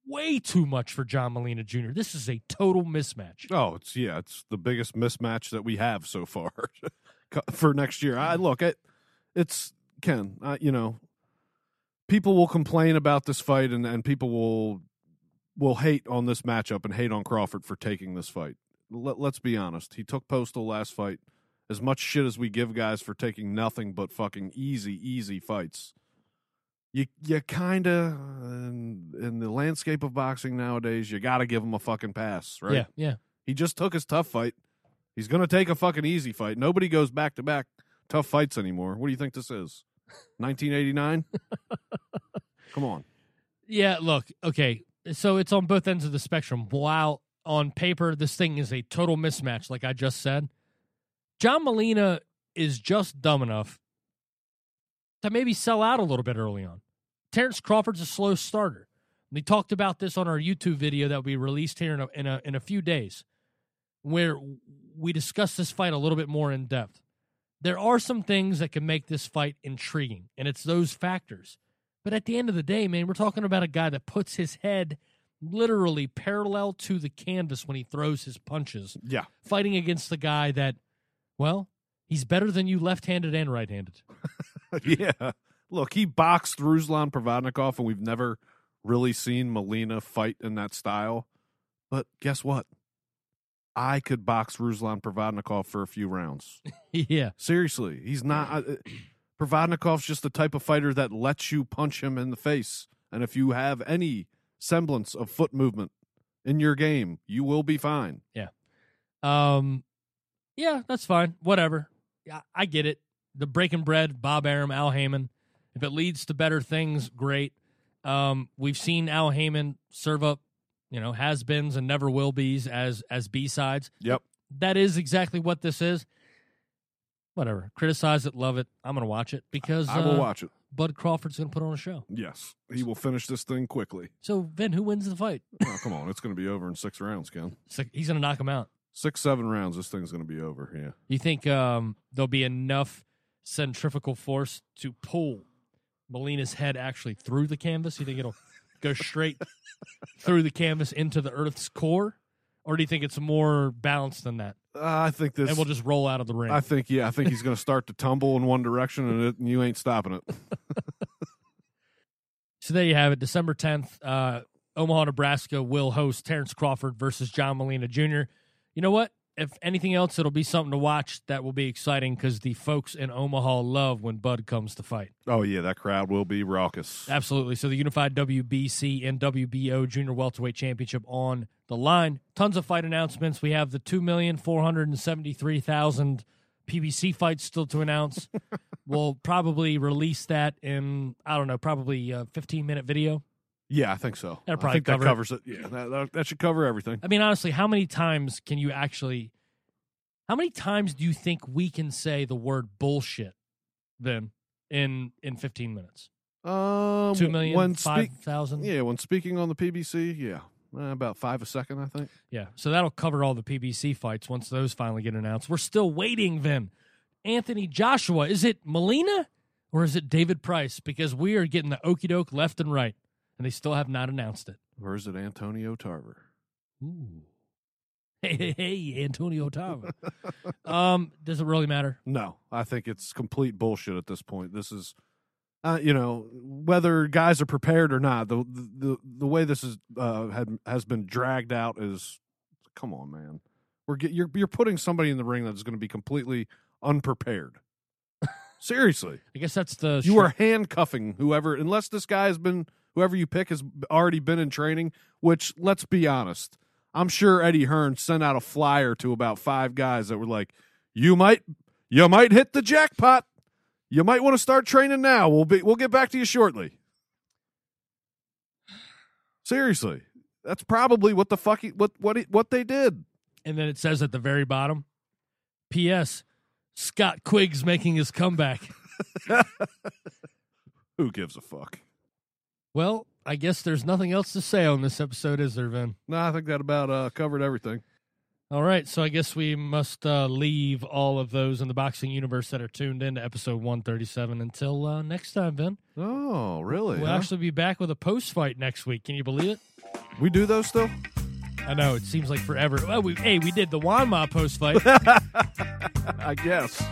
way too much for John Molina Jr. This is a total mismatch. Oh, it's yeah, it's the biggest mismatch that we have so far for next year. I look it. it's Ken. Uh, you know, people will complain about this fight, and and people will will hate on this matchup and hate on Crawford for taking this fight. Let, let's be honest. He took Postol last fight. As much shit as we give guys for taking nothing but fucking easy, easy fights. You you kind of in, in the landscape of boxing nowadays, you got to give him a fucking pass, right? Yeah, yeah. He just took his tough fight. He's going to take a fucking easy fight. Nobody goes back to back tough fights anymore. What do you think this is? 1989? Come on. Yeah, look, okay. So it's on both ends of the spectrum. While on paper, this thing is a total mismatch, like I just said, John Molina is just dumb enough to maybe sell out a little bit early on. Terrence Crawford's a slow starter. We talked about this on our YouTube video that we released here in a, in a, in a few days, where we discussed this fight a little bit more in depth. There are some things that can make this fight intriguing, and it's those factors. But at the end of the day, man, we're talking about a guy that puts his head literally parallel to the canvas when he throws his punches, Yeah. fighting against the guy that, well, he's better than you left handed and right handed. yeah. Look, he boxed Ruslan Provodnikov, and we've never really seen Molina fight in that style. But guess what? I could box Ruslan Provodnikov for a few rounds. yeah. Seriously, he's not. Uh, Provodnikov's just the type of fighter that lets you punch him in the face, and if you have any semblance of foot movement in your game, you will be fine. Yeah. Um, yeah, that's fine. Whatever. Yeah, I get it. The breaking bread, Bob Arum, Al Haymon. If it leads to better things, great. Um, we've seen Al Haymon serve up, you know, has beens and never will be's as as B sides. Yep. That is exactly what this is. Whatever. Criticize it, love it. I'm gonna watch it because I will uh, watch it. Bud Crawford's gonna put on a show. Yes, he will finish this thing quickly. So then, who wins the fight? Oh, come on, it's going to be over in six rounds, Ken. So he's gonna knock him out. Six, seven rounds. This thing's going to be over. Yeah. You think um, there'll be enough centrifugal force to pull Molina's head actually through the canvas? You think it'll go straight through the canvas into the Earth's core, or do you think it's more balanced than that? Uh, I think this. and we'll just roll out of the ring. I think yeah. I think he's going to start to tumble in one direction, and, it, and you ain't stopping it. so there you have it. December tenth, uh, Omaha, Nebraska will host Terrence Crawford versus John Molina Jr. You know what? If anything else, it'll be something to watch that will be exciting because the folks in Omaha love when Bud comes to fight. Oh yeah, that crowd will be raucous. Absolutely. So the unified WBC and WBO Junior Welterweight Championship on the line. Tons of fight announcements. We have the two million four hundred and seventy three thousand PBC fights still to announce. we'll probably release that in I don't know, probably a fifteen minute video. Yeah, I think so. That'll I think that cover it. covers it. Yeah, that, that, that should cover everything. I mean, honestly, how many times can you actually? How many times do you think we can say the word bullshit? Then in in fifteen minutes, Um, two million, when five speak, thousand. yeah, when speaking on the PBC, yeah, uh, about five a second, I think. Yeah, so that'll cover all the PBC fights once those finally get announced. We're still waiting, then. Anthony Joshua, is it Molina or is it David Price? Because we are getting the okey doke left and right, and they still have not announced it. Or is it Antonio Tarver? Ooh. Hey, hey, hey, Antonio Tarver. um, does it really matter? No, I think it's complete bullshit at this point. This is, uh, you know, whether guys are prepared or not. The the the way this is uh, had has been dragged out is, come on, man. We're get, you're you're putting somebody in the ring that's going to be completely unprepared. Seriously, I guess that's the you are handcuffing whoever, unless this guy has been whoever you pick has already been in training. Which, let's be honest, I'm sure Eddie Hearn sent out a flyer to about five guys that were like, "You might, you might hit the jackpot. You might want to start training now. We'll be, we'll get back to you shortly." Seriously, that's probably what the fuck he, what what he, what they did. And then it says at the very bottom, P.S. Scott Quigg's making his comeback. Who gives a fuck? Well, I guess there's nothing else to say on this episode, is there, Vin? No, I think that about uh, covered everything. All right, so I guess we must uh, leave all of those in the boxing universe that are tuned in to episode 137 until uh, next time, Vin. Oh, really? We'll huh? actually be back with a post fight next week. Can you believe it? we do those still? I know it seems like forever. Well, we, hey, we did the Wanma post fight. I guess.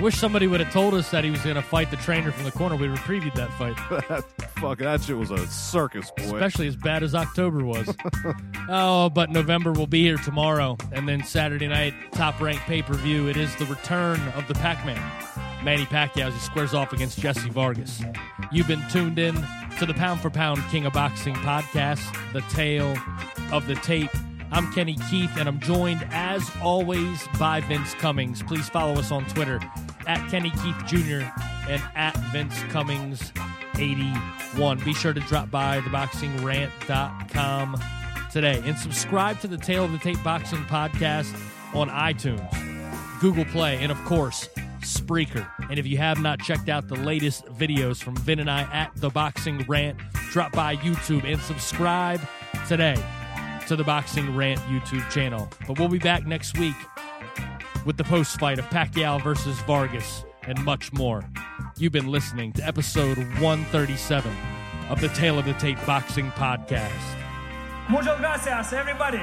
Wish somebody would have told us that he was going to fight the trainer from the corner. We would have previewed that fight. Fuck, that shit was a circus, boy. especially as bad as October was. oh, but November will be here tomorrow, and then Saturday night, top ranked pay per view. It is the return of the Pac Man, Manny Pacquiao, as he squares off against Jessie Vargas. You've been tuned in to the Pound for Pound King of Boxing podcast, the tale of the tape. I'm Kenny Keith, and I'm joined, as always, by Vince Cummings. Please follow us on Twitter at Kenny Keith Jr. and at Vince Cummings 81. Be sure to drop by theboxingrant.com today and subscribe to the Tale of the Tape Boxing podcast on iTunes, Google Play, and of course, Spreaker. And if you have not checked out the latest videos from Vin and I at The Boxing Rant, drop by YouTube and subscribe today to the Boxing Rant YouTube channel. But we'll be back next week with the post fight of Pacquiao versus Vargas and much more. You've been listening to episode 137 of the Tale of the Tape Boxing Podcast. Muchas gracias, everybody.